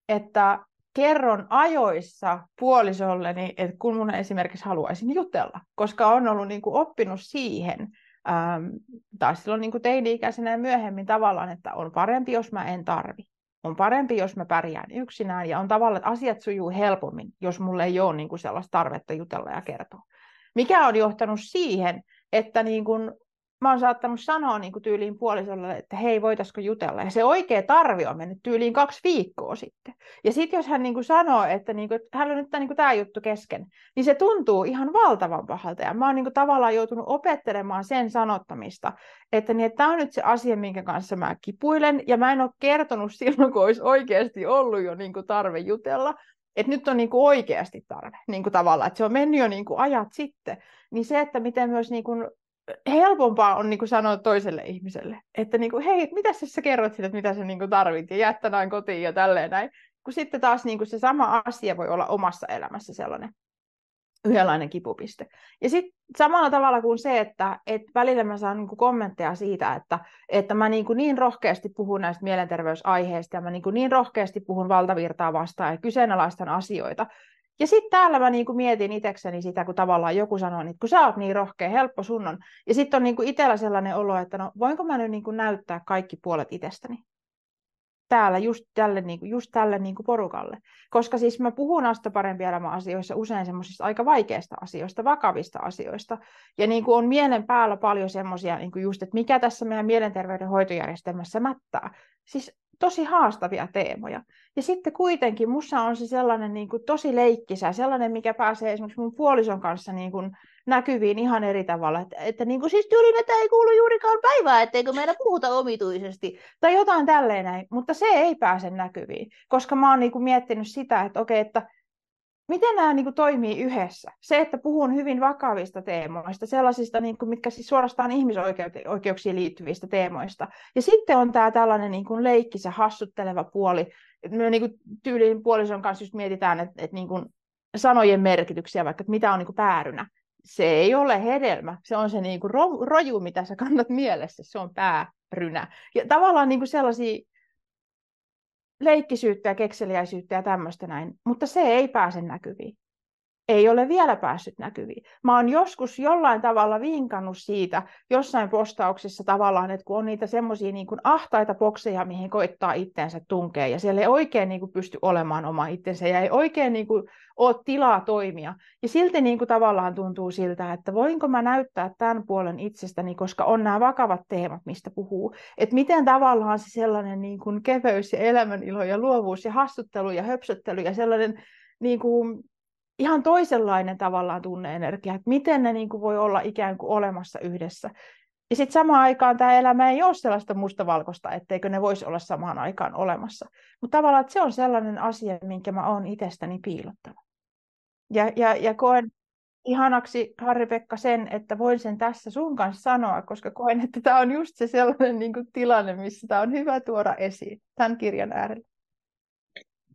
että kerron ajoissa puolisolleni, että kun mun esimerkiksi haluaisin jutella, koska on ollut niin kuin oppinut siihen, ähm, taas silloin niin kuin teini-ikäisenä ja myöhemmin tavallaan, että on parempi, jos mä en tarvi. On parempi, jos mä pärjään yksinään ja on tavallaan, että asiat sujuu helpommin, jos mulle ei ole niin kuin sellaista tarvetta jutella ja kertoa. Mikä on johtanut siihen, että niin kuin mä oon saattanut sanoa niin kuin tyyliin puolisolle, että hei, voitaisiko jutella. Ja se oikea tarvi on mennyt tyyliin kaksi viikkoa sitten. Ja sitten jos hän niin kuin sanoo, että, niin kuin, hän on nyt tämä, niin tämä juttu kesken, niin se tuntuu ihan valtavan pahalta. Ja mä oon niin kuin tavallaan joutunut opettelemaan sen sanottamista, että, niin, että tämä on nyt se asia, minkä kanssa mä kipuilen. Ja mä en ole kertonut silloin, kun olisi oikeasti ollut jo niin kuin tarve jutella, että nyt on niin kuin oikeasti tarve, niin kuin tavallaan, että se on mennyt jo niin kuin ajat sitten, niin se, että miten myös niin kuin helpompaa on niin kuin sanoa toiselle ihmiselle, että niin kuin, hei, mitä sä kerrot siitä, että mitä sä niin kuin tarvit ja jättä näin kotiin ja tälleen näin. Kun sitten taas niin kuin se sama asia voi olla omassa elämässä sellainen yhdenlainen kipupiste. Ja sitten samalla tavalla kuin se, että, että välillä mä saan niin kuin kommentteja siitä, että, että mä niin, kuin niin rohkeasti puhun näistä mielenterveysaiheista ja mä niin, kuin niin rohkeasti puhun valtavirtaa vastaan ja kyseenalaistan asioita, ja sitten täällä mä niinku mietin itsekseni sitä, kun tavallaan joku sanoo, että kun sä oot niin rohkea, helppo sun on. Ja sitten on niinku itsellä sellainen olo, että no voinko mä nyt niinku näyttää kaikki puolet itsestäni täällä just tälle, niinku, just tälle niinku porukalle. Koska siis mä puhun Asta parempi elämä asioissa usein semmoisista aika vaikeista asioista, vakavista asioista. Ja niinku on mielen päällä paljon semmoisia, niinku just, että mikä tässä meidän mielenterveyden hoitojärjestelmässä mättää. Siis tosi haastavia teemoja. Ja sitten kuitenkin mussa on se sellainen niin kuin, tosi leikkisä, sellainen, mikä pääsee esimerkiksi mun puolison kanssa niin kuin, näkyviin ihan eri tavalla. Että, että niin kuin, siis tyyliin, että ei kuulu juurikaan päivää, etteikö meillä puhuta omituisesti. Tai jotain tälleen näin. Mutta se ei pääse näkyviin, koska mä oon niin kuin, miettinyt sitä, että okei, että miten nämä niin kuin, toimii yhdessä? Se, että puhun hyvin vakavista teemoista, sellaisista, niin kuin, mitkä siis suorastaan ihmisoikeuksiin liittyvistä teemoista. Ja sitten on tämä tällainen niin kuin, leikkisä, hassutteleva puoli. Me niin kuin, tyyliin puolison kanssa just mietitään, että, että niin kuin, sanojen merkityksiä, vaikka että mitä on niin kuin, päärynä. Se ei ole hedelmä, se on se niin kuin, ro, roju, mitä sä kannat mielessä, se on päärynä. Ja tavallaan niin kuin sellaisia leikkisyyttä ja kekseliäisyyttä ja tämmöistä näin, mutta se ei pääse näkyviin. Ei ole vielä päässyt näkyviin. Mä oon joskus jollain tavalla vinkannut siitä jossain postauksessa tavallaan, että kun on niitä semmoisia niin ahtaita bokseja, mihin koittaa itteensä tunkea, ja siellä ei oikein niin kuin pysty olemaan oma itsensä, ja ei oikein niin kuin ole tilaa toimia. Ja silti niin kuin tavallaan tuntuu siltä, että voinko mä näyttää tämän puolen itsestäni, koska on nämä vakavat teemat, mistä puhuu. Että miten tavallaan se sellainen niin kuin keveys ja elämänilo ja luovuus ja hassuttelu ja höpsöttely ja sellainen niin kuin ihan toisenlainen tavallaan tunneenergia, että miten ne niin kuin voi olla ikään kuin olemassa yhdessä. Ja sitten samaan aikaan tämä elämä ei ole sellaista mustavalkoista, etteikö ne voisi olla samaan aikaan olemassa. Mutta tavallaan että se on sellainen asia, minkä mä oon itsestäni piilottanut. Ja, ja, ja koen ihanaksi, Harri-Pekka, sen, että voin sen tässä sun kanssa sanoa, koska koen, että tämä on just se sellainen niin kuin tilanne, missä tämä on hyvä tuoda esiin tämän kirjan äärellä.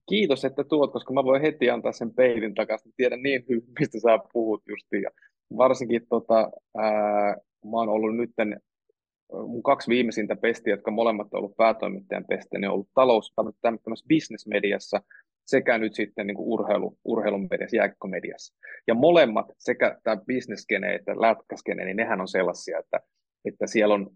Kiitos, että tuot, koska mä voin heti antaa sen peilin takaisin. Tiedän niin hyvin, mistä sä puhut justiin. Ja varsinkin tota, ää, mä oon ollut nytten, mun kaksi viimeisintä pestiä, jotka molemmat on ollut päätoimittajan pestiä, ne on ollut talous, tämmöisessä business-mediassa sekä nyt sitten niin kuin urheilu, urheilun mediassa. Ja molemmat, sekä tämä bisneskene että lätkäskene, niin nehän on sellaisia, että, että siellä on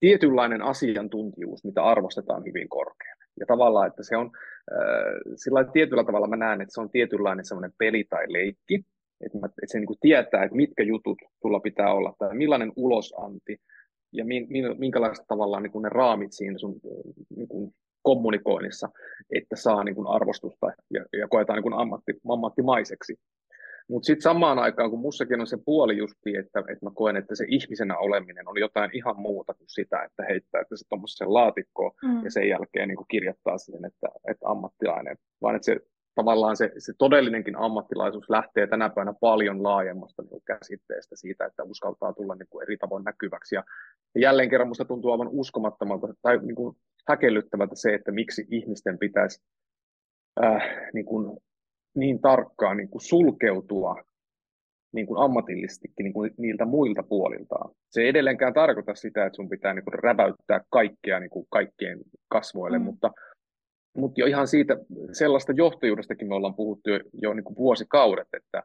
tietynlainen asiantuntijuus, mitä arvostetaan hyvin korkealle. Ja tavallaan, että se on, äh, sillä tietyllä tavalla mä näen, että se on tietynlainen semmoinen peli tai leikki, että, mä, että se niin kuin tietää, että mitkä jutut tulla pitää olla, tai millainen ulosanti, ja minkälaista tavallaan niin kuin ne raamit siinä sun niin kuin kommunikoinnissa, että saa niin kuin arvostusta ja, ja koetaan niin kuin ammatti, ammattimaiseksi. Mutta sitten samaan aikaan, kun mussakin on se puoli justi, että, että mä koen, että se ihmisenä oleminen on jotain ihan muuta kuin sitä, että heittää että se tuommoisen laatikkoon mm. ja sen jälkeen niin kuin kirjoittaa siihen, että, että ammattilainen, vaan että se tavallaan se, se todellinenkin ammattilaisuus lähtee tänä päivänä paljon laajemmasta niin käsitteestä siitä, että uskaltaa tulla niin kuin eri tavoin näkyväksi. Ja, ja jälleen kerran minusta tuntuu aivan uskomattomalta tai niin kuin häkellyttävältä se, että miksi ihmisten pitäisi äh, niin, kuin niin tarkkaan niin kuin sulkeutua niin kuin ammatillisestikin niin kuin niiltä muilta puoliltaan. Se ei edelleenkään tarkoita sitä, että sun pitää niin kuin räväyttää kaikkea niin kuin kaikkien kasvoille, mm. mutta, mutta jo ihan siitä sellaista johtajuudestakin me ollaan puhuttu jo, jo niin kuin vuosikaudet, että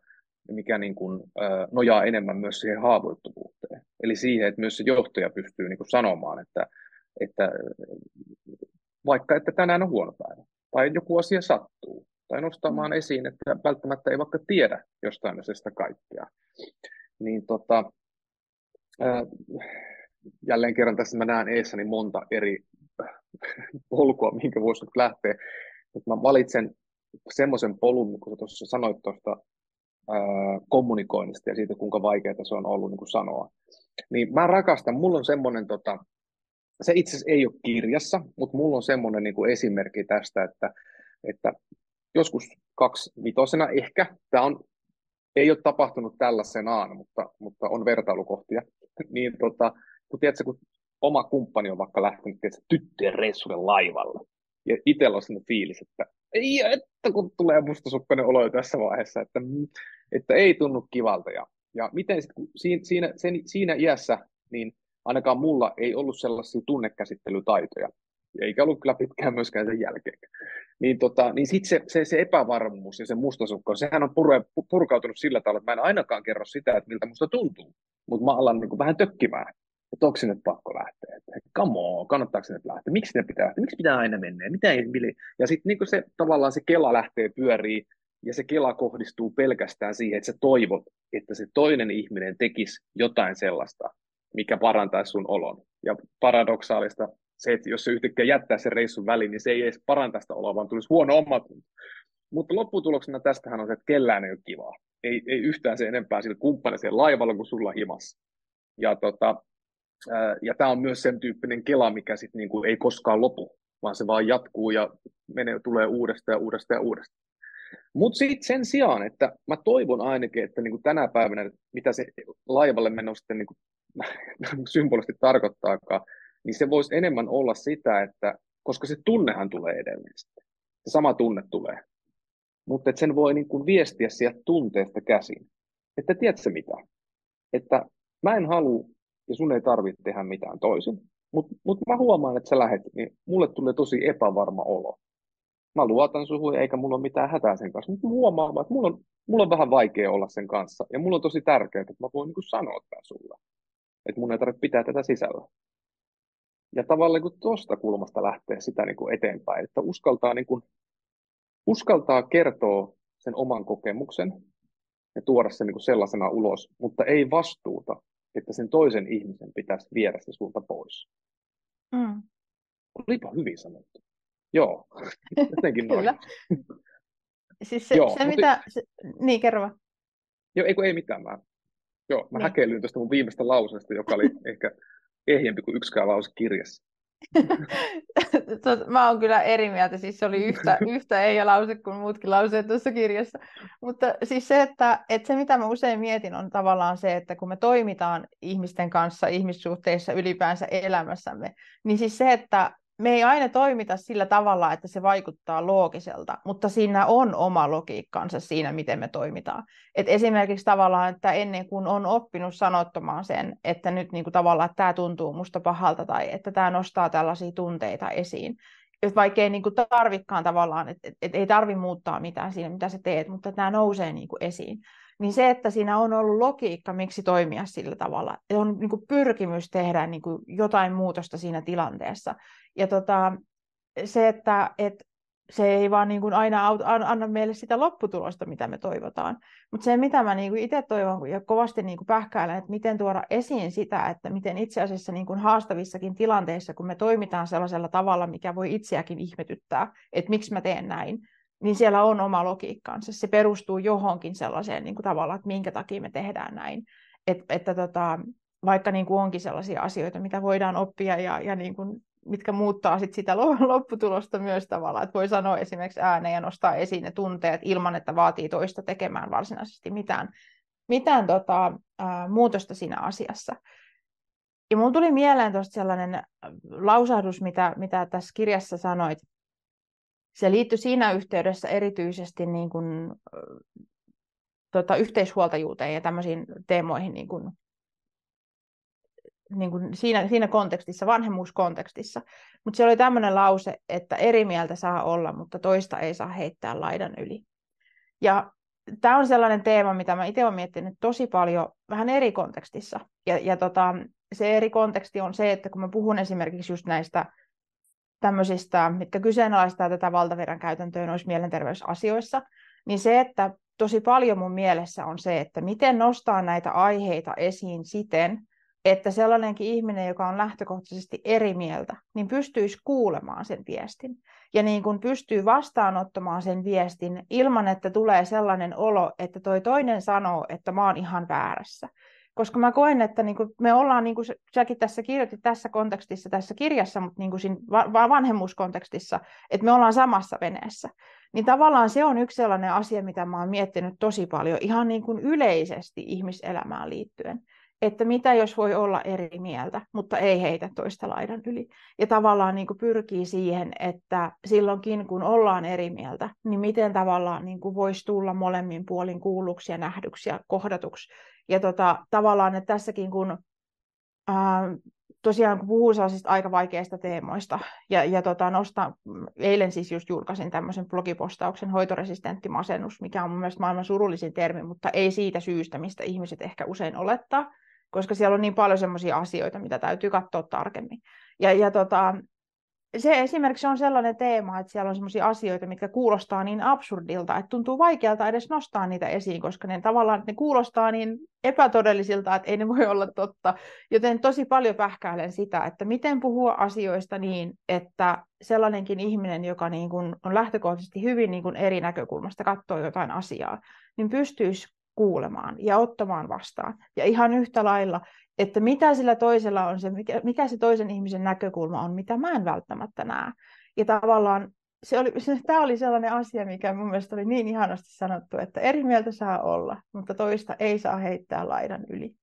mikä niin kuin, äh, nojaa enemmän myös siihen haavoittuvuuteen. Eli siihen, että myös se johtaja pystyy niin kuin sanomaan, että, että vaikka että tänään on huono päivä, tai joku asia sattuu, tai nostamaan mm. esiin, että välttämättä ei vaikka tiedä jostain asiasta kaikkea. Niin tota, ää, jälleen kerran tässä mä näen eessäni monta eri polkua, minkä voisi lähteä. Mutta mä valitsen semmoisen polun, kun sä tuossa sanoit tuosta kommunikoinnista ja siitä, kuinka vaikeaa se on ollut niin kuin sanoa. Niin mä rakastan, mulla on semmoinen, tota, se itse asiassa ei ole kirjassa, mutta mulla on semmoinen niin kuin esimerkki tästä, että, että joskus kaksi vitosena ehkä. Tämä on, ei ole tapahtunut tällaisenaan, mutta, mutta on vertailukohtia. *laughs* niin tota, kun, tiedätkö, kun oma kumppani on vaikka lähtenyt tiedätkö, tyttöjen reissulle laivalle, ja itsellä on sellainen fiilis, että ei, että kun tulee mustasukkainen olo tässä vaiheessa, että, että ei tunnu kivalta. Ja, ja miten sit, kun siinä, siinä, sen, siinä iässä, niin ainakaan mulla ei ollut sellaisia tunnekäsittelytaitoja, eikä ollut kyllä pitkään myöskään sen jälkeen. Niin, tota, niin sitten se, se, se, epävarmuus ja se mustasukko, sehän on pur, purkautunut sillä tavalla, että mä en ainakaan kerro sitä, että miltä musta tuntuu, mutta mä alan niin kuin vähän tökkimään, että onko sinne pakko lähteä, että come on, kannattaako sinne lähteä, miksi ne pitää lähteä, miksi pitää aina mennä, mitä ei, ja sitten niin se tavallaan se kela lähtee pyörii, ja se kela kohdistuu pelkästään siihen, että sä toivot, että se toinen ihminen tekisi jotain sellaista, mikä parantaisi sun olon. Ja paradoksaalista se, että jos se yhtäkkiä jättää sen reissun väliin, niin se ei edes paranta sitä oloa, vaan tulisi huono omatunto. Mutta lopputuloksena tästähän on se, että kellään ei ole kivaa. Ei, ei yhtään se enempää sillä kumppana siellä laivalla kuin sulla himassa. Ja, tota, ja tämä on myös sen tyyppinen kela, mikä sit niinku ei koskaan lopu, vaan se vaan jatkuu ja menee, tulee uudestaan ja uudestaan ja uudestaan. Mutta sitten sen sijaan, että mä toivon ainakin, että niinku tänä päivänä, mitä se laivalle meno sitten niinku, *laughs* symbolisesti tarkoittaakaan, niin se voisi enemmän olla sitä, että koska se tunnehan tulee edelleen sitten. Se sama tunne tulee. Mutta sen voi niin kuin viestiä sieltä tunteesta käsin. Että tiedätkö mitä? Että mä en halua, ja sun ei tarvitse tehdä mitään toisin. Mutta mut mä huomaan, että sä lähet, niin mulle tulee tosi epävarma olo. mä luotan suhun eikä mulla ole mitään hätää sen kanssa, mutta huomaan, että mulla on, mulla on vähän vaikea olla sen kanssa ja mulla on tosi tärkeää, että mä voin niin kuin sanoa tämän sulle, että mun ei tarvitse pitää tätä sisällä. Ja tavallaan kun tuosta kulmasta lähtee sitä niin kuin eteenpäin, että uskaltaa, niin kuin, uskaltaa kertoa sen oman kokemuksen ja tuoda sen niin kuin sellaisena ulos, mutta ei vastuuta, että sen toisen ihmisen pitäisi viedä se sulta pois. Mm. Olipa hyvin sanottu. Joo, *laughs* jotenkin noin. Kyllä. Siis se, Joo, se mutta... mitä... Se... Niin, kerro vaan. Joo, ei, ei mitään. Mä, joo, mä niin. häkeilyin tuosta mun viimeistä lauseesta, joka oli *laughs* ehkä ehjempi kuin yksikään lause kirjassa. *laughs* mä oon kyllä eri mieltä, siis se oli yhtä, *laughs* yhtä ei-lause kuin muutkin lauseet tuossa kirjassa. Mutta siis se, että, että se mitä mä usein mietin on tavallaan se, että kun me toimitaan ihmisten kanssa ihmissuhteissa ylipäänsä elämässämme, niin siis se, että me ei aina toimita sillä tavalla, että se vaikuttaa loogiselta, mutta siinä on oma logiikkansa siinä, miten me toimitaan. Et esimerkiksi tavallaan, että ennen kuin on oppinut sanottamaan sen, että nyt niin kuin tavallaan, että tämä tuntuu musta pahalta tai että tämä nostaa tällaisia tunteita esiin, että vaikka ei niin kuin tarvikaan tavallaan, että, että ei tarvi muuttaa mitään siinä, mitä sä teet, mutta tämä nousee niin kuin esiin niin se, että siinä on ollut logiikka, miksi toimia sillä tavalla, on niin kuin pyrkimys tehdä niin kuin jotain muutosta siinä tilanteessa. Ja tota, se, että et se ei vaan niin kuin aina anna meille sitä lopputulosta, mitä me toivotaan. Mutta se, mitä mä niin kuin itse toivon ja kovasti niin kuin pähkäilen, että miten tuoda esiin sitä, että miten itse asiassa niin kuin haastavissakin tilanteissa, kun me toimitaan sellaisella tavalla, mikä voi itseäkin ihmetyttää, että miksi mä teen näin, niin siellä on oma logiikkaansa. Se perustuu johonkin sellaiseen niin kuin tavallaan, että minkä takia me tehdään näin. Et, että tota, vaikka niin kuin onkin sellaisia asioita, mitä voidaan oppia ja, ja niin kuin, mitkä muuttaa sit sitä *laughs* lopputulosta myös tavallaan. Että voi sanoa esimerkiksi ääneen ja nostaa esiin ne tunteet ilman, että vaatii toista tekemään varsinaisesti mitään, mitään tota, ää, muutosta siinä asiassa. Ja mulla tuli mieleen tuosta sellainen lausahdus, mitä, mitä tässä kirjassa sanoit, se liittyi siinä yhteydessä erityisesti niin kuin, tota, yhteishuoltajuuteen ja tämmöisiin teemoihin niin kuin, niin kuin siinä, siinä kontekstissa, vanhemmuuskontekstissa. Mutta se oli tämmöinen lause, että eri mieltä saa olla, mutta toista ei saa heittää laidan yli. Ja tämä on sellainen teema, mitä mä itse olen miettinyt tosi paljon vähän eri kontekstissa. Ja, ja tota, se eri konteksti on se, että kun mä puhun esimerkiksi just näistä tämmöisistä, mitkä kyseenalaistaa tätä valtavirran käytäntöä noissa mielenterveysasioissa, niin se, että tosi paljon mun mielessä on se, että miten nostaa näitä aiheita esiin siten, että sellainenkin ihminen, joka on lähtökohtaisesti eri mieltä, niin pystyisi kuulemaan sen viestin. Ja niin kuin pystyy vastaanottamaan sen viestin ilman, että tulee sellainen olo, että toi toinen sanoo, että mä oon ihan väärässä koska mä koen, että niin kuin me ollaan, niin kuin säkin tässä kirjoitit tässä kontekstissa, tässä kirjassa, mutta niin kuin siinä vanhemmuuskontekstissa, että me ollaan samassa veneessä. Niin tavallaan se on yksi sellainen asia, mitä mä oon miettinyt tosi paljon ihan niin kuin yleisesti ihmiselämään liittyen että mitä jos voi olla eri mieltä, mutta ei heitä toista laidan yli. Ja tavallaan niin kuin pyrkii siihen, että silloinkin kun ollaan eri mieltä, niin miten tavallaan niin kuin voisi tulla molemmin puolin kuulluksi ja nähdyksi ja kohdatuksi. Ja tota, tavallaan, että tässäkin kun ää, tosiaan kun puhuu sellaisista aika vaikeista teemoista, ja, ja tota, nostan, eilen siis just julkaisin tämmöisen blogipostauksen hoitoresistentti masennus, mikä on mun mielestä maailman surullisin termi, mutta ei siitä syystä, mistä ihmiset ehkä usein olettaa, koska siellä on niin paljon sellaisia asioita, mitä täytyy katsoa tarkemmin. Ja, ja tota, se esimerkiksi on sellainen teema, että siellä on sellaisia asioita, mitkä kuulostaa niin absurdilta, että tuntuu vaikealta edes nostaa niitä esiin, koska ne tavallaan ne kuulostaa niin epätodellisilta, että ei ne voi olla totta. Joten tosi paljon pähkäilen sitä, että miten puhua asioista niin, että sellainenkin ihminen, joka niin kuin on lähtökohtaisesti hyvin niin kuin eri näkökulmasta katsoo jotain asiaa, niin pystyisi kuulemaan ja ottamaan vastaan. Ja ihan yhtä lailla, että mitä sillä toisella on se, mikä, mikä se toisen ihmisen näkökulma on, mitä mä en välttämättä näe. Ja tavallaan se oli, se, tämä oli sellainen asia, mikä mun mielestä oli niin ihanasti sanottu, että eri mieltä saa olla, mutta toista ei saa heittää laidan yli.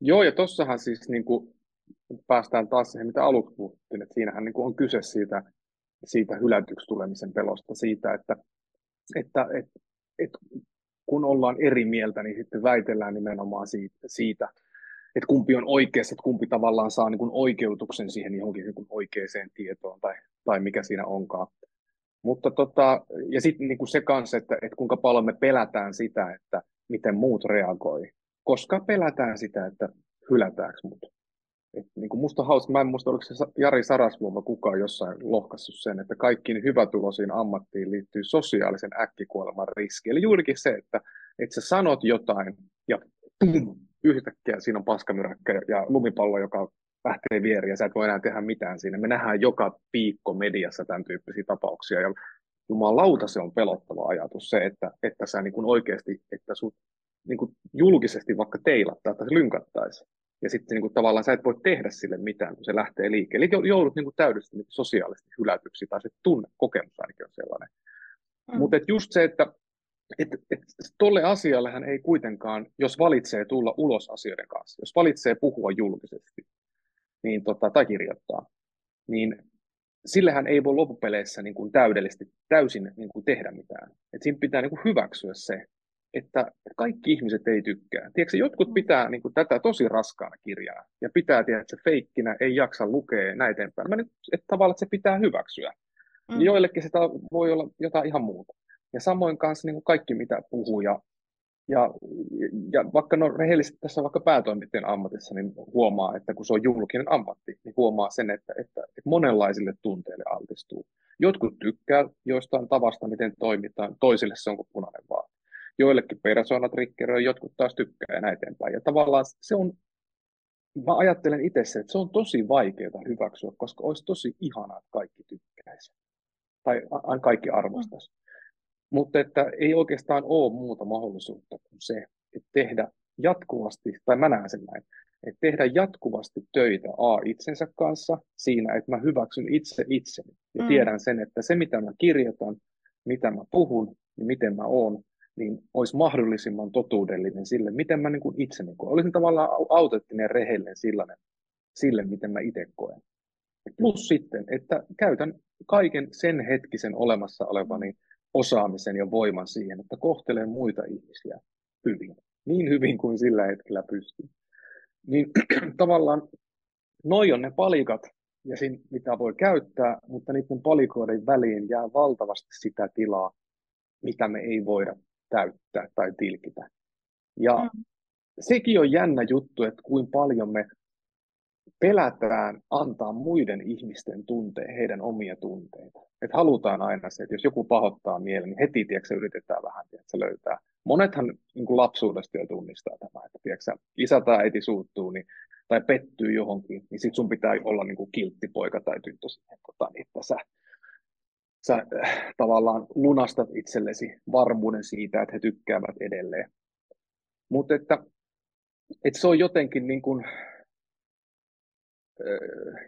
Joo, ja tossahan siis niin kuin, päästään taas siihen, mitä aluksi puhuttiin, että siinähän niin kuin on kyse siitä, siitä hylätyksi tulemisen pelosta, siitä, että, että, että, että kun ollaan eri mieltä, niin sitten väitellään nimenomaan siitä, siitä että kumpi on oikeassa, että kumpi tavallaan saa niin kuin oikeutuksen siihen johonkin niin kuin oikeaan tietoon tai, tai mikä siinä onkaan. Mutta tota, ja sitten niin se kanssa, että, että kuinka paljon me pelätään sitä, että miten muut reagoi. Koska pelätään sitä, että hylätäänkö mut. Et niin kuin musta hauska, mä en muista, oliko se Jari Sarasvuoma kukaan jossain lohkassut sen, että kaikkiin hyvätulosiin ammattiin liittyy sosiaalisen äkkikuoleman riski. Eli juurikin se, että, että sä sanot jotain ja pum, yhtäkkiä siinä on paskamyräkkä ja lumipallo, joka lähtee vieriä, sä et voi enää tehdä mitään siinä. Me nähdään joka viikko mediassa tämän tyyppisiä tapauksia, ja jumalauta se on pelottava ajatus se, että, että sä niin kuin oikeasti, että sut niin kuin julkisesti vaikka teilattaa tai lynkattaisi. Ja sitten niin kuin tavallaan sä et voi tehdä sille mitään, kun se lähtee liikkeelle. Eli joudut niin kuin täydellisesti niin sosiaalisesti hylätyksi, tai se tunnekokemus ainakin on sellainen. Mm. Mutta just se, että et, et, tolle asiallehan ei kuitenkaan, jos valitsee tulla ulos asioiden kanssa, jos valitsee puhua julkisesti, niin tota, tai kirjoittaa, niin sillehän ei voi loppupeleissä niin kuin täydellisesti täysin niin kuin tehdä mitään. Et siinä pitää niin kuin hyväksyä se, että kaikki ihmiset ei tykkää. Tiedätkö, jotkut mm. pitää niin kuin, tätä tosi raskaana kirjaa ja pitää tiedä, että se feikkinä ei jaksa lukea näin eteenpäin. Mä nyt, että tavallaan että se pitää hyväksyä. Mm. Joillekin sitä voi olla jotain ihan muuta. Ja samoin kanssa niin kuin kaikki, mitä puhuu ja ja, ja vaikka no rehellisesti tässä vaikka päätoimittajan ammatissa, niin huomaa, että kun se on julkinen ammatti, niin huomaa sen, että, että, että monenlaisille tunteille altistuu. Jotkut tykkää joistain tavasta, miten toimitaan, toisille se on kuin punainen vaan. Joillekin persoonat rikkeröi, jotkut taas tykkää ja näin eteenpäin. Ja tavallaan se on, mä ajattelen itse että se on tosi vaikeaa hyväksyä, koska olisi tosi ihanaa, että kaikki tykkäisi. Tai kaikki arvostaisi. Mutta että ei oikeastaan ole muuta mahdollisuutta kuin se, että tehdä jatkuvasti, tai mä näen sen näin, että tehdä jatkuvasti töitä A itsensä kanssa siinä, että mä hyväksyn itse itseni ja mm. tiedän sen, että se mitä mä kirjoitan, mitä mä puhun ja miten mä oon, niin olisi mahdollisimman totuudellinen sille, miten mä niin kuin itse niin kuin, olisin tavallaan autettinen rehellinen sille, sille, miten mä itse koen. Plus sitten, että käytän kaiken sen hetkisen olemassa olevani osaamisen ja voiman siihen, että kohtelee muita ihmisiä hyvin. Niin hyvin kuin sillä hetkellä pystyy. Niin *clears throat* tavallaan noi on ne palikat, ja siinä, mitä voi käyttää, mutta niiden palikoiden väliin jää valtavasti sitä tilaa, mitä me ei voida täyttää tai tilkitä. Ja mm. sekin on jännä juttu, että kuinka paljon me pelätään antaa muiden ihmisten tuntea heidän omia tunteita. Että halutaan aina se, että jos joku pahoittaa mielen, niin heti tiedätkö, yritetään vähän tiedätkö, löytää. Monethan niin kuin lapsuudesta jo tunnistaa tämä, että tiedätkö, isä tai äiti suuttuu niin, tai pettyy johonkin, niin sit sun pitää olla niin kuin kiltti poika tai tyttö siihen, tota, niin, että sä, sä äh, tavallaan lunastat itsellesi varmuuden siitä, että he tykkäävät edelleen. Mutta että, että se on jotenkin niin kuin,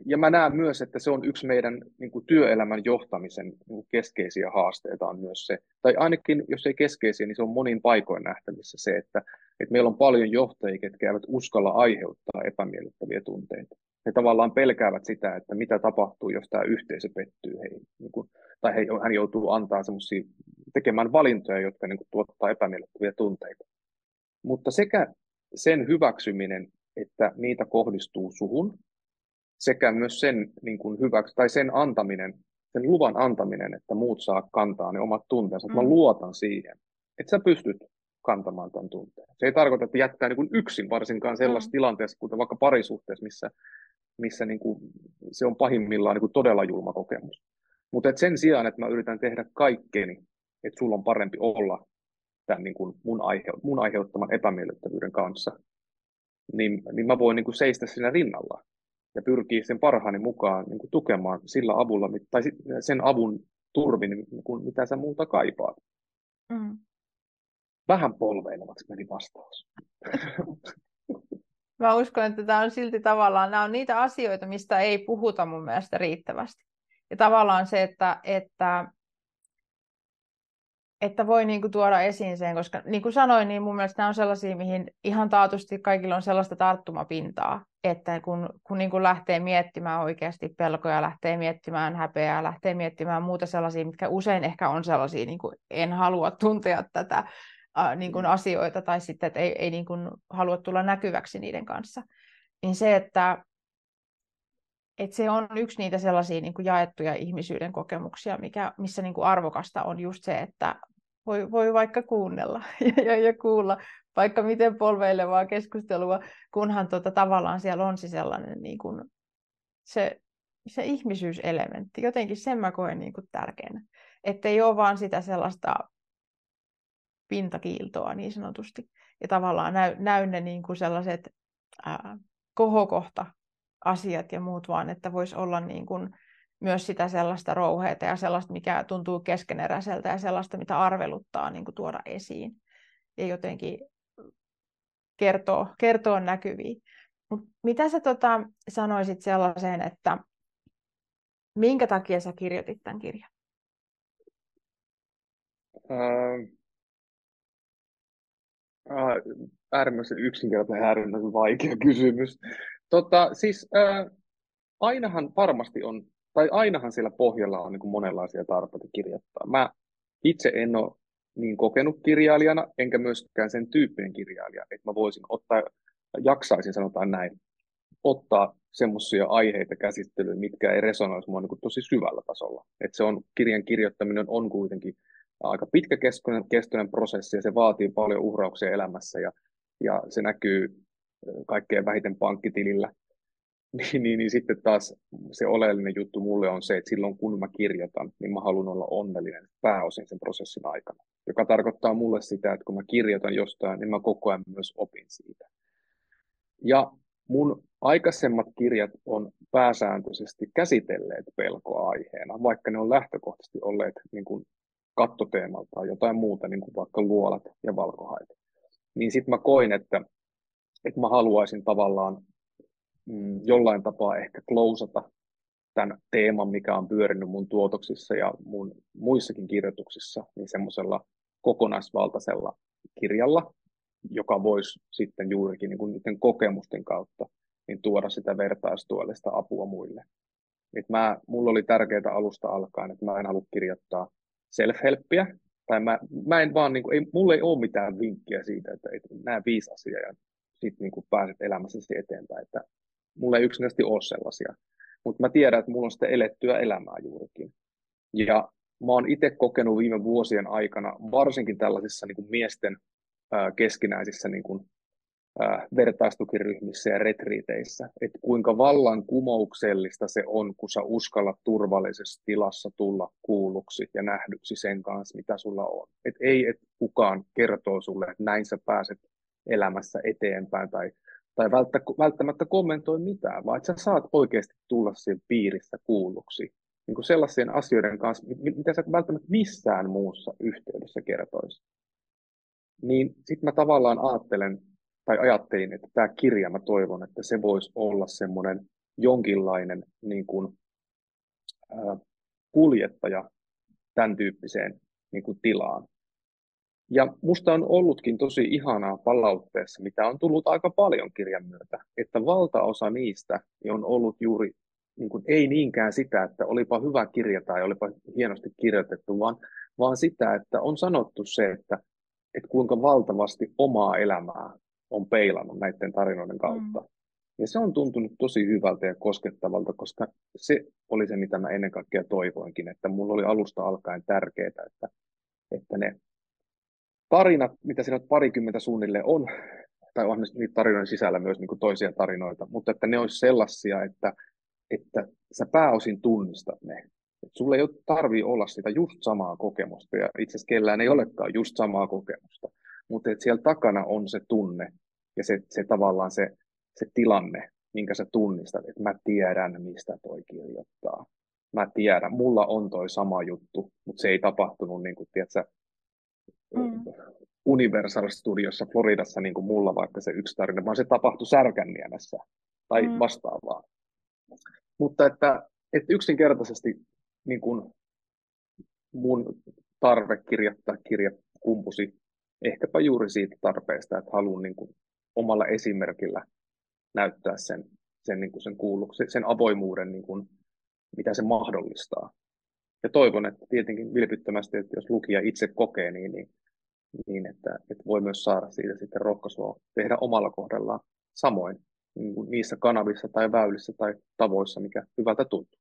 ja mä näen myös, että se on yksi meidän niin kuin työelämän johtamisen niin kuin keskeisiä haasteita on myös se, tai ainakin jos ei keskeisiä, niin se on monin paikoin nähtävissä se, että, että meillä on paljon johtajia, ketkä eivät uskalla aiheuttaa epämiellyttäviä tunteita. He tavallaan pelkäävät sitä, että mitä tapahtuu, jos tämä yhteisö pettyy heihin, niin kuin, tai he, hän joutuu antaa semmoisia tekemään valintoja, jotka niin kuin, tuottaa epämiellyttäviä tunteita. Mutta sekä sen hyväksyminen, että niitä kohdistuu suhun, sekä myös sen niin kuin hyväksi, tai sen antaminen, sen luvan antaminen, että muut saa kantaa ne omat tunteensa. Mm. Mä luotan siihen, että sä pystyt kantamaan tämän tunteen. Se ei tarkoita, että jättää niin kuin yksin, varsinkaan sellaisessa mm. tilanteessa, kuten vaikka parisuhteessa, missä, missä niin kuin se on pahimmillaan niin kuin todella julma kokemus. Mutta sen sijaan, että mä yritän tehdä kaikkeni, että sulla on parempi olla tämän niin kuin mun, aihe, mun aiheuttaman epämiellyttävyyden kanssa, niin, niin mä voin niin kuin seistä siinä rinnalla ja pyrkii sen parhaani mukaan niin kuin tukemaan sillä avulla, tai sen avun turvin, niin kuin, mitä sä muuta kaipaat. Mm. Vähän polveilevaksi meni vastaus. Mä uskon, että tämä on silti tavallaan, nämä on niitä asioita, mistä ei puhuta mun mielestä riittävästi. Ja tavallaan se, että, että että voi niin kuin tuoda esiin sen, koska niin kuin sanoin, niin mun mielestä nämä on sellaisia, mihin ihan taatusti kaikilla on sellaista tarttumapintaa, että kun, kun niin kuin lähtee miettimään oikeasti pelkoja, lähtee miettimään häpeää, lähtee miettimään muuta sellaisia, mitkä usein ehkä on sellaisia, niin kuin en halua tuntea tätä äh, niin kuin asioita, tai sitten, että ei, ei niin kuin halua tulla näkyväksi niiden kanssa, niin se, että et se on yksi niitä sellaisia niin kuin jaettuja ihmisyyden kokemuksia, mikä, missä niin kuin arvokasta on just se, että voi, voi vaikka kuunnella *laughs* ja, ja, ja kuulla vaikka miten polveilevaa keskustelua, kunhan tota, tavallaan siellä on se sellainen niin kuin, se, se ihmisyyselementti. Jotenkin sen mä koen niin kuin tärkeänä. Että ei ole vaan sitä sellaista pintakiiltoa niin sanotusti. Ja tavallaan näy, näy ne niin kuin sellaiset ää, kohokohta asiat ja muut, vaan että voisi olla niin kuin myös sitä sellaista rouheita ja sellaista, mikä tuntuu keskeneräiseltä ja sellaista, mitä arveluttaa niin kuin tuoda esiin ja jotenkin kertoo, kertoo näkyviin. Mut mitä sä tota, sanoisit sellaiseen, että minkä takia sä kirjoitit tämän kirjan? Äh, äärimmäisen yksinkertainen, äärimmäisen vaikea kysymys. Tota, siis äh, ainahan varmasti on, tai ainahan siellä pohjalla on niin kuin monenlaisia tarpeita kirjoittaa. Mä itse en ole niin kokenut kirjailijana, enkä myöskään sen tyyppinen kirjailija, että mä voisin ottaa, jaksaisin sanotaan näin, ottaa semmoisia aiheita käsittelyyn, mitkä ei resonoisi mua niin tosi syvällä tasolla. Että se on, kirjan kirjoittaminen on kuitenkin aika pitkäkestoinen prosessi ja se vaatii paljon uhrauksia elämässä ja, ja se näkyy kaikkein vähiten pankkitilillä. *laughs* Niin, niin, niin sitten taas se oleellinen juttu mulle on se, että silloin kun mä kirjoitan, niin mä haluan olla onnellinen pääosin sen prosessin aikana. Joka tarkoittaa mulle sitä, että kun mä kirjoitan jostain, niin mä koko ajan myös opin siitä. Ja mun aikaisemmat kirjat on pääsääntöisesti käsitelleet pelkoaiheena, vaikka ne on lähtökohtaisesti olleet niin kuin kattoteemalta tai jotain muuta, niin kuin vaikka luolat ja valkohait. Niin sitten mä koin, että, että mä haluaisin tavallaan mm, jollain tapaa ehkä klousata tämän teeman, mikä on pyörinyt mun tuotoksissa ja mun muissakin kirjoituksissa, niin semmoisella kokonaisvaltaisella kirjalla, joka voisi sitten juurikin niin kuin niiden kokemusten kautta niin tuoda sitä vertaistuellista apua muille. Et mä, mulla oli tärkeää alusta alkaen, että mä en halua kirjoittaa self-helppiä, tai mä, mä en vaan, niin kuin, ei, mulla ei ole mitään vinkkiä siitä, että, että nämä viisi asiaa ja sitten niin pääset elämässäsi eteenpäin, että mulla ei yksinäisesti ole sellaisia. Mutta mä tiedän, että mulla on sitten elettyä elämää juurikin. Ja mä oon itse kokenut viime vuosien aikana, varsinkin tällaisissa niin kuin miesten ää, keskinäisissä niin kuin, ää, vertaistukiryhmissä ja retriiteissä, että kuinka vallankumouksellista se on, kun sä uskallat turvallisessa tilassa tulla kuulluksi ja nähdyksi sen kanssa, mitä sulla on. Et ei, että kukaan kertoo sulle, että näin sä pääset elämässä eteenpäin tai tai välttämättä kommentoi mitään, vaan että sä saat oikeasti tulla siinä piirissä kuulluksi niin kuin sellaisien asioiden kanssa, mitä sä välttämättä missään muussa yhteydessä kertoisi. Niin sitten mä tavallaan ajattelen, tai ajattelin, että tämä kirja, mä toivon, että se voisi olla semmoinen jonkinlainen niin kuin, äh, kuljettaja tämän tyyppiseen niin kuin tilaan. Ja musta on ollutkin tosi ihanaa palautteessa, mitä on tullut aika paljon kirjan myötä, että valtaosa niistä on ollut juuri niin kuin, ei niinkään sitä, että olipa hyvä kirja tai olipa hienosti kirjoitettu, vaan, vaan sitä, että on sanottu se, että, että kuinka valtavasti omaa elämää on peilannut näiden tarinoiden kautta. Mm. Ja se on tuntunut tosi hyvältä ja koskettavalta, koska se oli se, mitä mä ennen kaikkea toivoinkin, että mulla oli alusta alkaen tärkeää, että, että ne tarinat, mitä siinä parikymmentä suunnilleen on, tai on niitä tarinoiden sisällä myös niin kuin toisia tarinoita, mutta että ne olisi sellaisia, että, että sä pääosin tunnistat ne. Että sulla ei tarvii olla sitä just samaa kokemusta, ja itse asiassa kellään ei olekaan just samaa kokemusta, mutta että siellä takana on se tunne, ja se, se tavallaan se, se tilanne, minkä sä tunnistat, että mä tiedän, mistä toi kirjoittaa. Mä tiedän, mulla on toi sama juttu, mutta se ei tapahtunut niin kuin, tiedätkö, mm. Universal Studiossa Floridassa, niin kuin mulla vaikka se yksi tarina, vaan se tapahtui Särkänniemessä tai mm. vastaavaa. Mutta että, että yksinkertaisesti niin kuin mun tarve kirjoittaa kirja kumpusi ehkäpä juuri siitä tarpeesta, että haluan niin kuin omalla esimerkillä näyttää sen, sen, niin kuin sen, kuulluksi, sen avoimuuden, niin kuin, mitä se mahdollistaa. Ja toivon, että tietenkin vilpittömästi, että jos lukija itse kokee niin, niin niin että, että voi myös saada siitä sitten rohkaisua tehdä omalla kohdallaan samoin. niin kuin niissä kanavissa tai väylissä tai tavoissa, mikä hyvältä tuntuu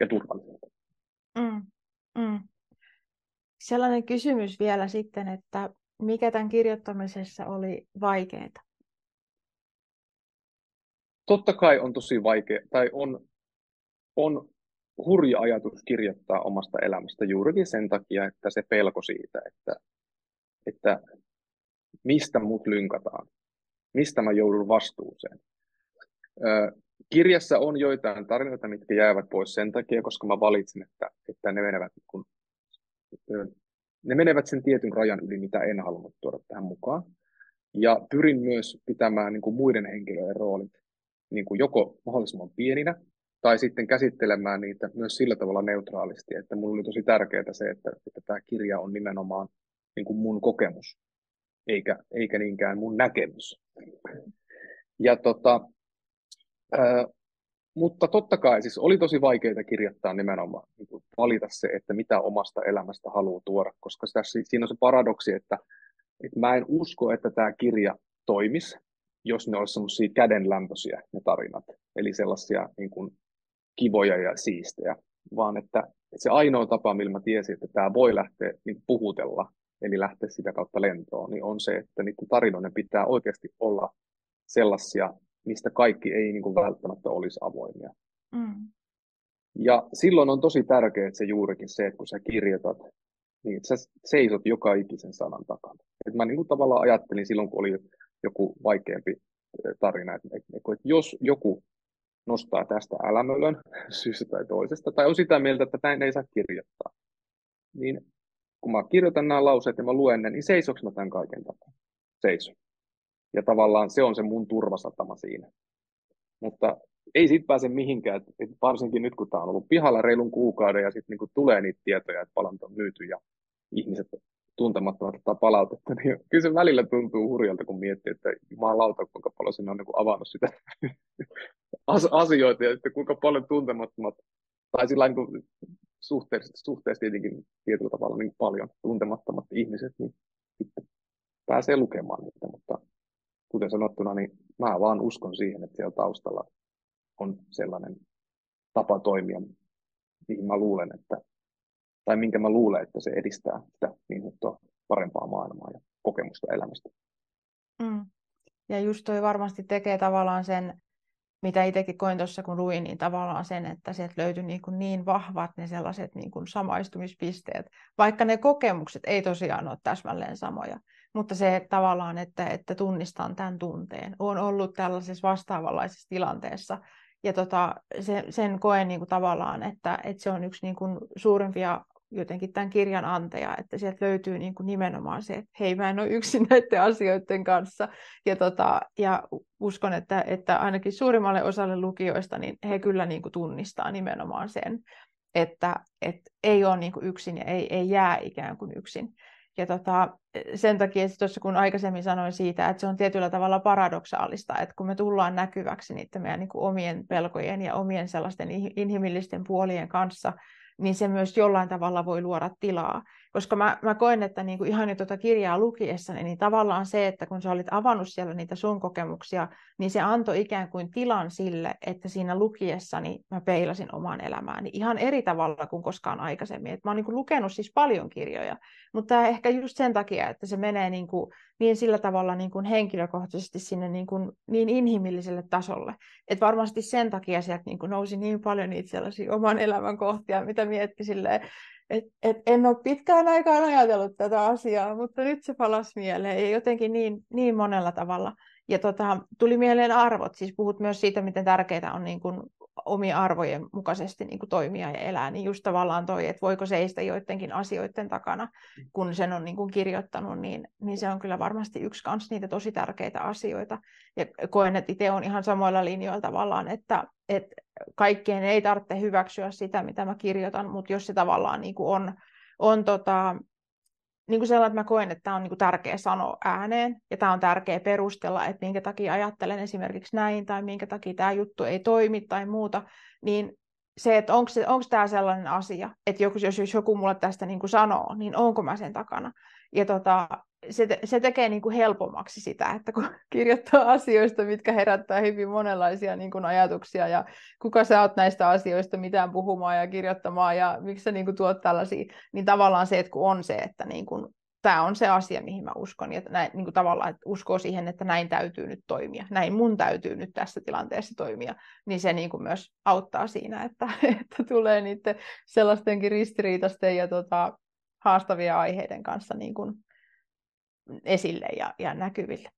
ja turvalliselta. Mm, mm. Sellainen kysymys vielä sitten, että mikä tämän kirjoittamisessa oli vaikeaa? Totta kai on tosi vaikea, tai on, on hurja ajatus kirjoittaa omasta elämästä juurikin sen takia, että se pelko siitä, että, että mistä mut lynkataan, mistä mä joudun vastuuseen. Kirjassa on joitain tarinoita, mitkä jäävät pois sen takia, koska mä valitsin, että, että ne, menevät, kun, ne menevät sen tietyn rajan yli, mitä en halunnut tuoda tähän mukaan. Ja pyrin myös pitämään niin kuin muiden henkilöiden roolit niin kuin joko mahdollisimman pieninä, tai sitten käsittelemään niitä myös sillä tavalla neutraalisti, että mulla oli tosi tärkeää se, että, että tämä kirja on nimenomaan niin kuin mun kokemus, eikä, eikä niinkään mun näkemys. Ja tota, ää, mutta totta kai siis oli tosi vaikeaa kirjoittaa nimenomaan, niin kuin valita se, että mitä omasta elämästä haluaa tuoda, koska tässä, siinä on se paradoksi, että, että mä en usko, että tämä kirja toimisi, jos ne olisivat semmoisia kädenlämpöisiä ne tarinat, eli sellaisia niin kuin kivoja ja siistejä, vaan että se ainoa tapa, millä mä tiesin, että tämä voi lähteä niin puhutella, eli lähteä sitä kautta lentoon, niin on se, että niiden tarinoiden pitää oikeasti olla sellaisia, mistä kaikki ei niin kuin välttämättä olisi avoimia. Mm. Ja silloin on tosi tärkeää että se juurikin se, että kun sä kirjoitat, niin sä seisot joka ikisen sanan takana. Et mä niin kuin tavallaan ajattelin silloin, kun oli joku vaikeampi tarina, että, että jos joku nostaa tästä älämölön *laughs* syystä tai toisesta, tai on sitä mieltä, että näin ei saa kirjoittaa. Niin kun mä kirjoitan nämä lauseet ja mä luen ne, niin seisoks mä tämän kaiken takana? Seiso. Ja tavallaan se on se mun turvasatama siinä. Mutta ei siitä pääse mihinkään, että varsinkin nyt kun tämä on ollut pihalla reilun kuukauden ja sitten niin tulee niitä tietoja, että palant on myyty ja ihmiset tuntemattomat ottaa palautetta, niin *laughs* kyllä se välillä tuntuu hurjalta, kun miettii, että jumalauta, kuinka paljon sinne on niin avannut sitä *laughs* asioita ja että kuinka paljon tuntemattomat, tai sillä niin suhteessa, suhteessa tietenkin tietyllä tavalla niin paljon tuntemattomat ihmiset, niin sitten pääsee lukemaan niitä, mutta kuten sanottuna, niin mä vaan uskon siihen, että siellä taustalla on sellainen tapa toimia, mihin mä luulen, että tai minkä mä luulen, että se edistää sitä niin sanottua parempaa maailmaa ja kokemusta elämästä. Mm. Ja just toi varmasti tekee tavallaan sen, mitä itsekin koin tuossa kun luin, niin tavallaan sen, että sieltä löytyi niin, kuin niin vahvat ne sellaiset niin kuin samaistumispisteet, vaikka ne kokemukset ei tosiaan ole täsmälleen samoja. Mutta se että tavallaan, että, että tunnistan tämän tunteen, on ollut tällaisessa vastaavanlaisessa tilanteessa, ja tota, se, sen koen niin kuin tavallaan, että, että se on yksi niin kuin suurimpia jotenkin tämän kirjan antaja, että sieltä löytyy niin kuin nimenomaan se, että hei, mä en ole yksin *laughs* näiden asioiden kanssa. Ja, tota, ja uskon, että, että ainakin suurimmalle osalle lukijoista, niin he kyllä niin kuin tunnistaa nimenomaan sen, että, että ei ole niin kuin yksin ja ei, ei jää ikään kuin yksin. Ja tota, sen takia tuossa kun aikaisemmin sanoin siitä, että se on tietyllä tavalla paradoksaalista, että kun me tullaan näkyväksi niiden meidän niin kuin omien pelkojen ja omien sellaisten inhimillisten puolien kanssa, niin se myös jollain tavalla voi luoda tilaa. Koska mä, mä koen, että niin kuin ihan jo tuota kirjaa lukiessani, niin tavallaan se, että kun sä olit avannut siellä niitä sun kokemuksia, niin se antoi ikään kuin tilan sille, että siinä lukiessani mä peilasin omaan elämääni ihan eri tavalla kuin koskaan aikaisemmin. Et mä oon niin kuin lukenut siis paljon kirjoja, mutta ehkä just sen takia, että se menee niin, kuin, niin sillä tavalla niin kuin henkilökohtaisesti sinne niin, kuin, niin inhimilliselle tasolle. Et varmasti sen takia sieltä niin kuin nousi niin paljon niitä sellaisia oman elämän kohtia, mitä mietti silleen, et, et en ole pitkään aikaan ajatellut tätä asiaa, mutta nyt se palasi mieleen ja jotenkin niin, niin monella tavalla. Ja tota, tuli mieleen arvot, siis puhut myös siitä, miten tärkeää on niin kuin omien arvojen mukaisesti niin kuin toimia ja elää, niin just tavallaan toi, että voiko seistä joidenkin asioiden takana, kun sen on niin kuin kirjoittanut, niin, niin se on kyllä varmasti yksi kans niitä tosi tärkeitä asioita. Ja koen, että itse on ihan samoilla linjoilla tavallaan, että, että kaikkien ei tarvitse hyväksyä sitä, mitä mä kirjoitan, mutta jos se tavallaan niin kuin on, on tota, niin kuin sellainen, että mä koen, että tämä on niin kuin tärkeä sanoa ääneen, ja tämä on tärkeä perustella, että minkä takia ajattelen esimerkiksi näin, tai minkä takia tämä juttu ei toimi, tai muuta, niin se, että onko tämä sellainen asia, että jos, jos joku mulle tästä niin kuin sanoo, niin onko mä sen takana. Ja tota, se, se tekee niin kuin helpommaksi sitä, että kun *laughs* kirjoittaa asioista, mitkä herättää hyvin monenlaisia niin kuin ajatuksia ja kuka sä oot näistä asioista mitään puhumaan ja kirjoittamaan ja miksi sä niin kuin tuot tällaisia, niin tavallaan se, että kun on se, että niin kuin, tämä on se asia, mihin mä uskon ja näin, niin kuin tavallaan, että uskoo siihen, että näin täytyy nyt toimia, näin mun täytyy nyt tässä tilanteessa toimia, niin se niin kuin myös auttaa siinä, että, *laughs* että tulee niiden sellaistenkin ristiriitaisten ja tota, haastavia aiheiden kanssa niin kuin esille ja, ja näkyville.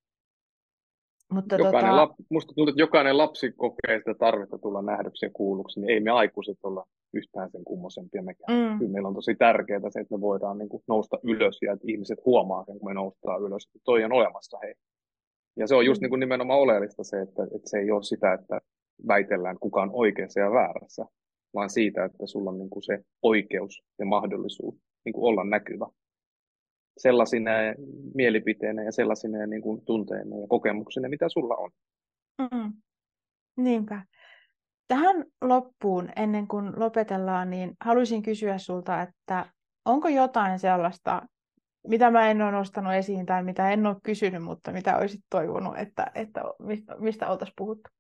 Mutta jokainen tota... lap, musta tuntuu, että jokainen lapsi kokee sitä tarvetta tulla nähdyksi ja kuulluksi, niin ei me aikuiset olla yhtään sen kummosempia mekään. Mm. Kyllä meillä on tosi tärkeää se, että me voidaan niin kuin nousta ylös ja että ihmiset huomaa sen, kun me noustaan ylös, että toi on olemassa hei. Ja se on just mm. niin kuin nimenomaan oleellista se, että, että se ei ole sitä, että väitellään kuka on oikeassa ja väärässä, vaan siitä, että sulla on niin kuin se oikeus ja mahdollisuus niin kuin olla näkyvä sellaisina mielipiteinä ja sellaisina niin kuin tunteina ja kokemuksina, mitä sulla on. Mm. Niinpä. Tähän loppuun, ennen kuin lopetellaan, niin haluaisin kysyä sulta, että onko jotain sellaista, mitä mä en ole nostanut esiin tai mitä en ole kysynyt, mutta mitä olisit toivonut, että, että mistä, mistä oltaisiin puhuttu?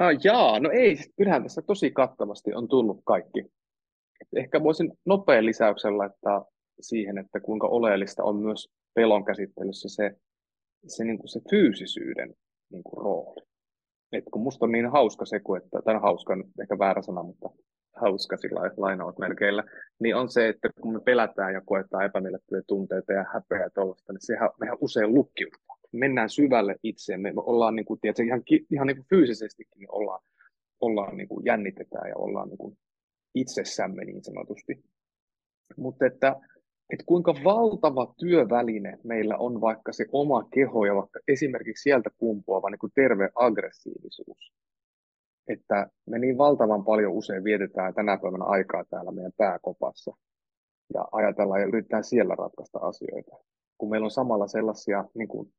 Ah, jaa, no ei, kyllähän tässä tosi kattavasti on tullut kaikki. Ehkä voisin nopean lisäyksen laittaa siihen, että kuinka oleellista on myös pelon käsittelyssä se, se, niin kuin se fyysisyyden niin kuin rooli. Et kun musta on niin hauska se, kun, että, tai hauska on ehkä väärä sana, mutta hauska sillä lainaut melkeillä, niin on se, että kun me pelätään ja koetaan epämiellyttäviä tunteita ja häpeää tuollaista, niin sehän mehän usein lukkiutuu. Mennään syvälle itseen, me ollaan niin kuin, tiedätkö, ihan, ihan niin kuin fyysisestikin niin ollaan, ollaan niin kuin jännitetään ja ollaan niin kuin itsessämme niin sanotusti. Mutta että että kuinka valtava työväline meillä on vaikka se oma keho ja vaikka esimerkiksi sieltä kumpuava niin kuin terve aggressiivisuus. Että me niin valtavan paljon usein vietetään tänä päivänä aikaa täällä meidän pääkopassa ja ajatellaan ja yritetään siellä ratkaista asioita. Kun meillä on samalla sellaisia niin kuin,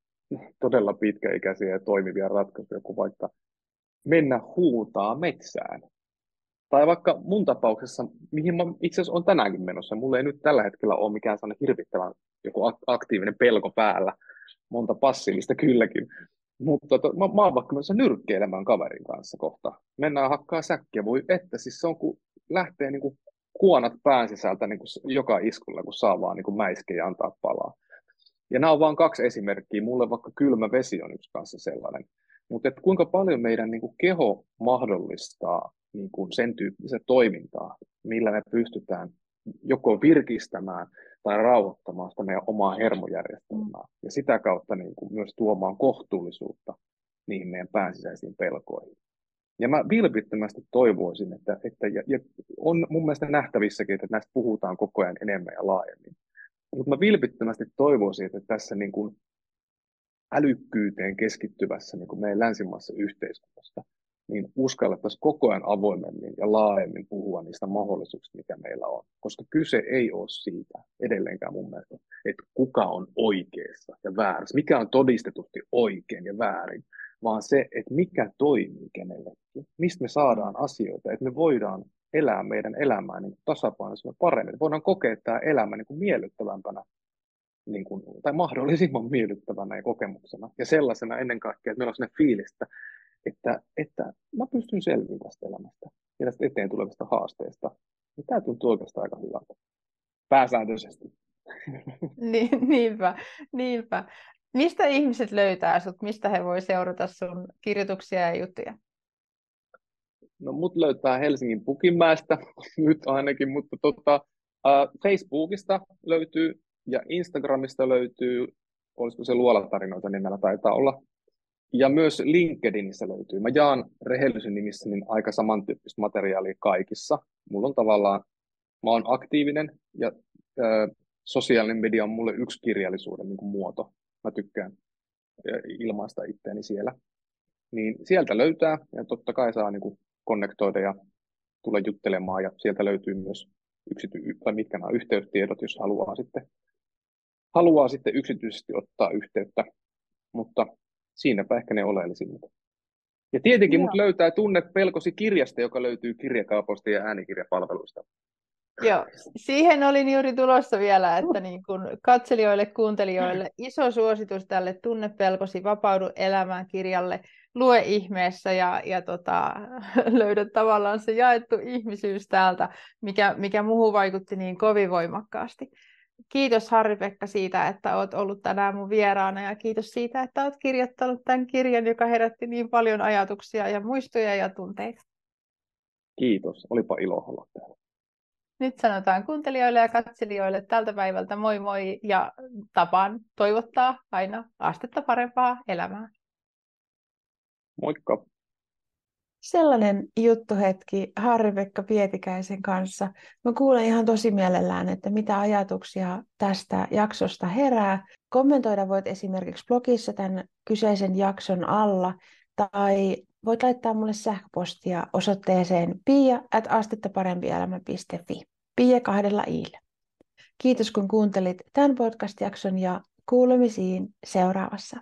todella pitkäikäisiä ja toimivia ratkaisuja kuin vaikka mennä huutaa metsään tai vaikka mun tapauksessa, mihin mä itse asiassa olen tänäänkin menossa, mulla ei nyt tällä hetkellä ole mikään sellainen hirvittävän joku aktiivinen pelko päällä, monta passiivista kylläkin, mutta to, mä, mä oon vaikka menossa nyrkkeilemään kaverin kanssa kohta. Mennään hakkaa säkkiä, voi että, siis se on kun lähtee niin kuin kuonat pään sisältä niin kuin joka iskulla, kun saa vaan niin kuin mäiskejä ja antaa palaa. Ja nämä on vain kaksi esimerkkiä. Mulle vaikka kylmä vesi on yksi kanssa sellainen. Mutta kuinka paljon meidän niin kuin keho mahdollistaa niin kuin sen tyyppistä toimintaa, millä me pystytään joko virkistämään tai rauhoittamaan sitä meidän omaa hermojärjestelmää mm. ja sitä kautta niin kuin myös tuomaan kohtuullisuutta niihin meidän päänsisäisiin pelkoihin. Ja mä vilpittömästi toivoisin, että, että ja, ja on mun mielestä nähtävissäkin, että näistä puhutaan koko ajan enemmän ja laajemmin. Mutta mä vilpittömästi toivoisin, että tässä niin kuin älykkyyteen keskittyvässä niin kuin meidän länsimaassa yhteiskunnassa niin uskallettaisiin koko ajan avoimemmin ja laajemmin puhua niistä mahdollisuuksista, mikä meillä on. Koska kyse ei ole siitä edelleenkään mun mielestä, että kuka on oikeassa ja väärässä, mikä on todistetusti oikein ja väärin, vaan se, että mikä toimii kenellekin, mistä me saadaan asioita, että me voidaan elää meidän elämää niin tasapainoisena paremmin, voidaan kokea tämä elämä niin kuin miellyttävämpänä niin kuin, tai mahdollisimman miellyttävänä ja kokemuksena. Ja sellaisena ennen kaikkea, että meillä on sellainen fiilis, että että, että mä pystyn selviämään tästä elämästä ja tästä eteen tulevista haasteista. Ja tämä tuntuu oikeastaan aika hyvältä. Pääsääntöisesti. *laughs* Niin, niinpä, niinpä. Mistä ihmiset löytää sut? Mistä he voi seurata sun kirjoituksia ja juttuja? No mut löytää Helsingin Pukinmäestä *laughs* nyt ainakin, mutta tota, Facebookista löytyy ja Instagramista löytyy, olisiko se luolatarinoita nimellä taitaa olla, ja myös LinkedInissä löytyy. Mä jaan rehellisen nimissä niin aika samantyyppistä materiaalia kaikissa. Mulla on tavallaan, mä oon aktiivinen ja ö, sosiaalinen media on mulle yksi kirjallisuuden niin kuin muoto. Mä tykkään ilmaista itteeni siellä. Niin sieltä löytää ja totta kai saa niin kuin konnektoida ja tulla juttelemaan ja sieltä löytyy myös yksity- tai mitkä nämä yhteystiedot, jos haluaa sitten, haluaa sitten yksityisesti ottaa yhteyttä. Mutta siinäpä ehkä ne oleellisimmat. Ja tietenkin mut löytää Tunne pelkosi kirjasta, joka löytyy kirjakaupoista ja äänikirjapalveluista. Joo, siihen olin juuri tulossa vielä, että niin kun katselijoille, kuuntelijoille iso suositus tälle Tunne pelkosi, vapaudu elämään kirjalle. Lue ihmeessä ja, ja tota, *laughs* löydä tavallaan se jaettu ihmisyys täältä, mikä, mikä muuhun vaikutti niin kovin voimakkaasti. Kiitos Harri-Pekka siitä, että olet ollut tänään mun vieraana ja kiitos siitä, että olet kirjoittanut tämän kirjan, joka herätti niin paljon ajatuksia ja muistoja ja tunteita. Kiitos, olipa ilo olla täällä. Nyt sanotaan kuuntelijoille ja katselijoille tältä päivältä moi moi ja tapaan toivottaa aina astetta parempaa elämää. Moikka! Sellainen juttuhetki Harri-Pekka Pietikäisen kanssa. Mä kuulen ihan tosi mielellään, että mitä ajatuksia tästä jaksosta herää. Kommentoida voit esimerkiksi blogissa tämän kyseisen jakson alla tai voit laittaa mulle sähköpostia osoitteeseen pia. Pia kahdella iillä. Kiitos kun kuuntelit tämän podcast-jakson ja kuulemisiin seuraavassa.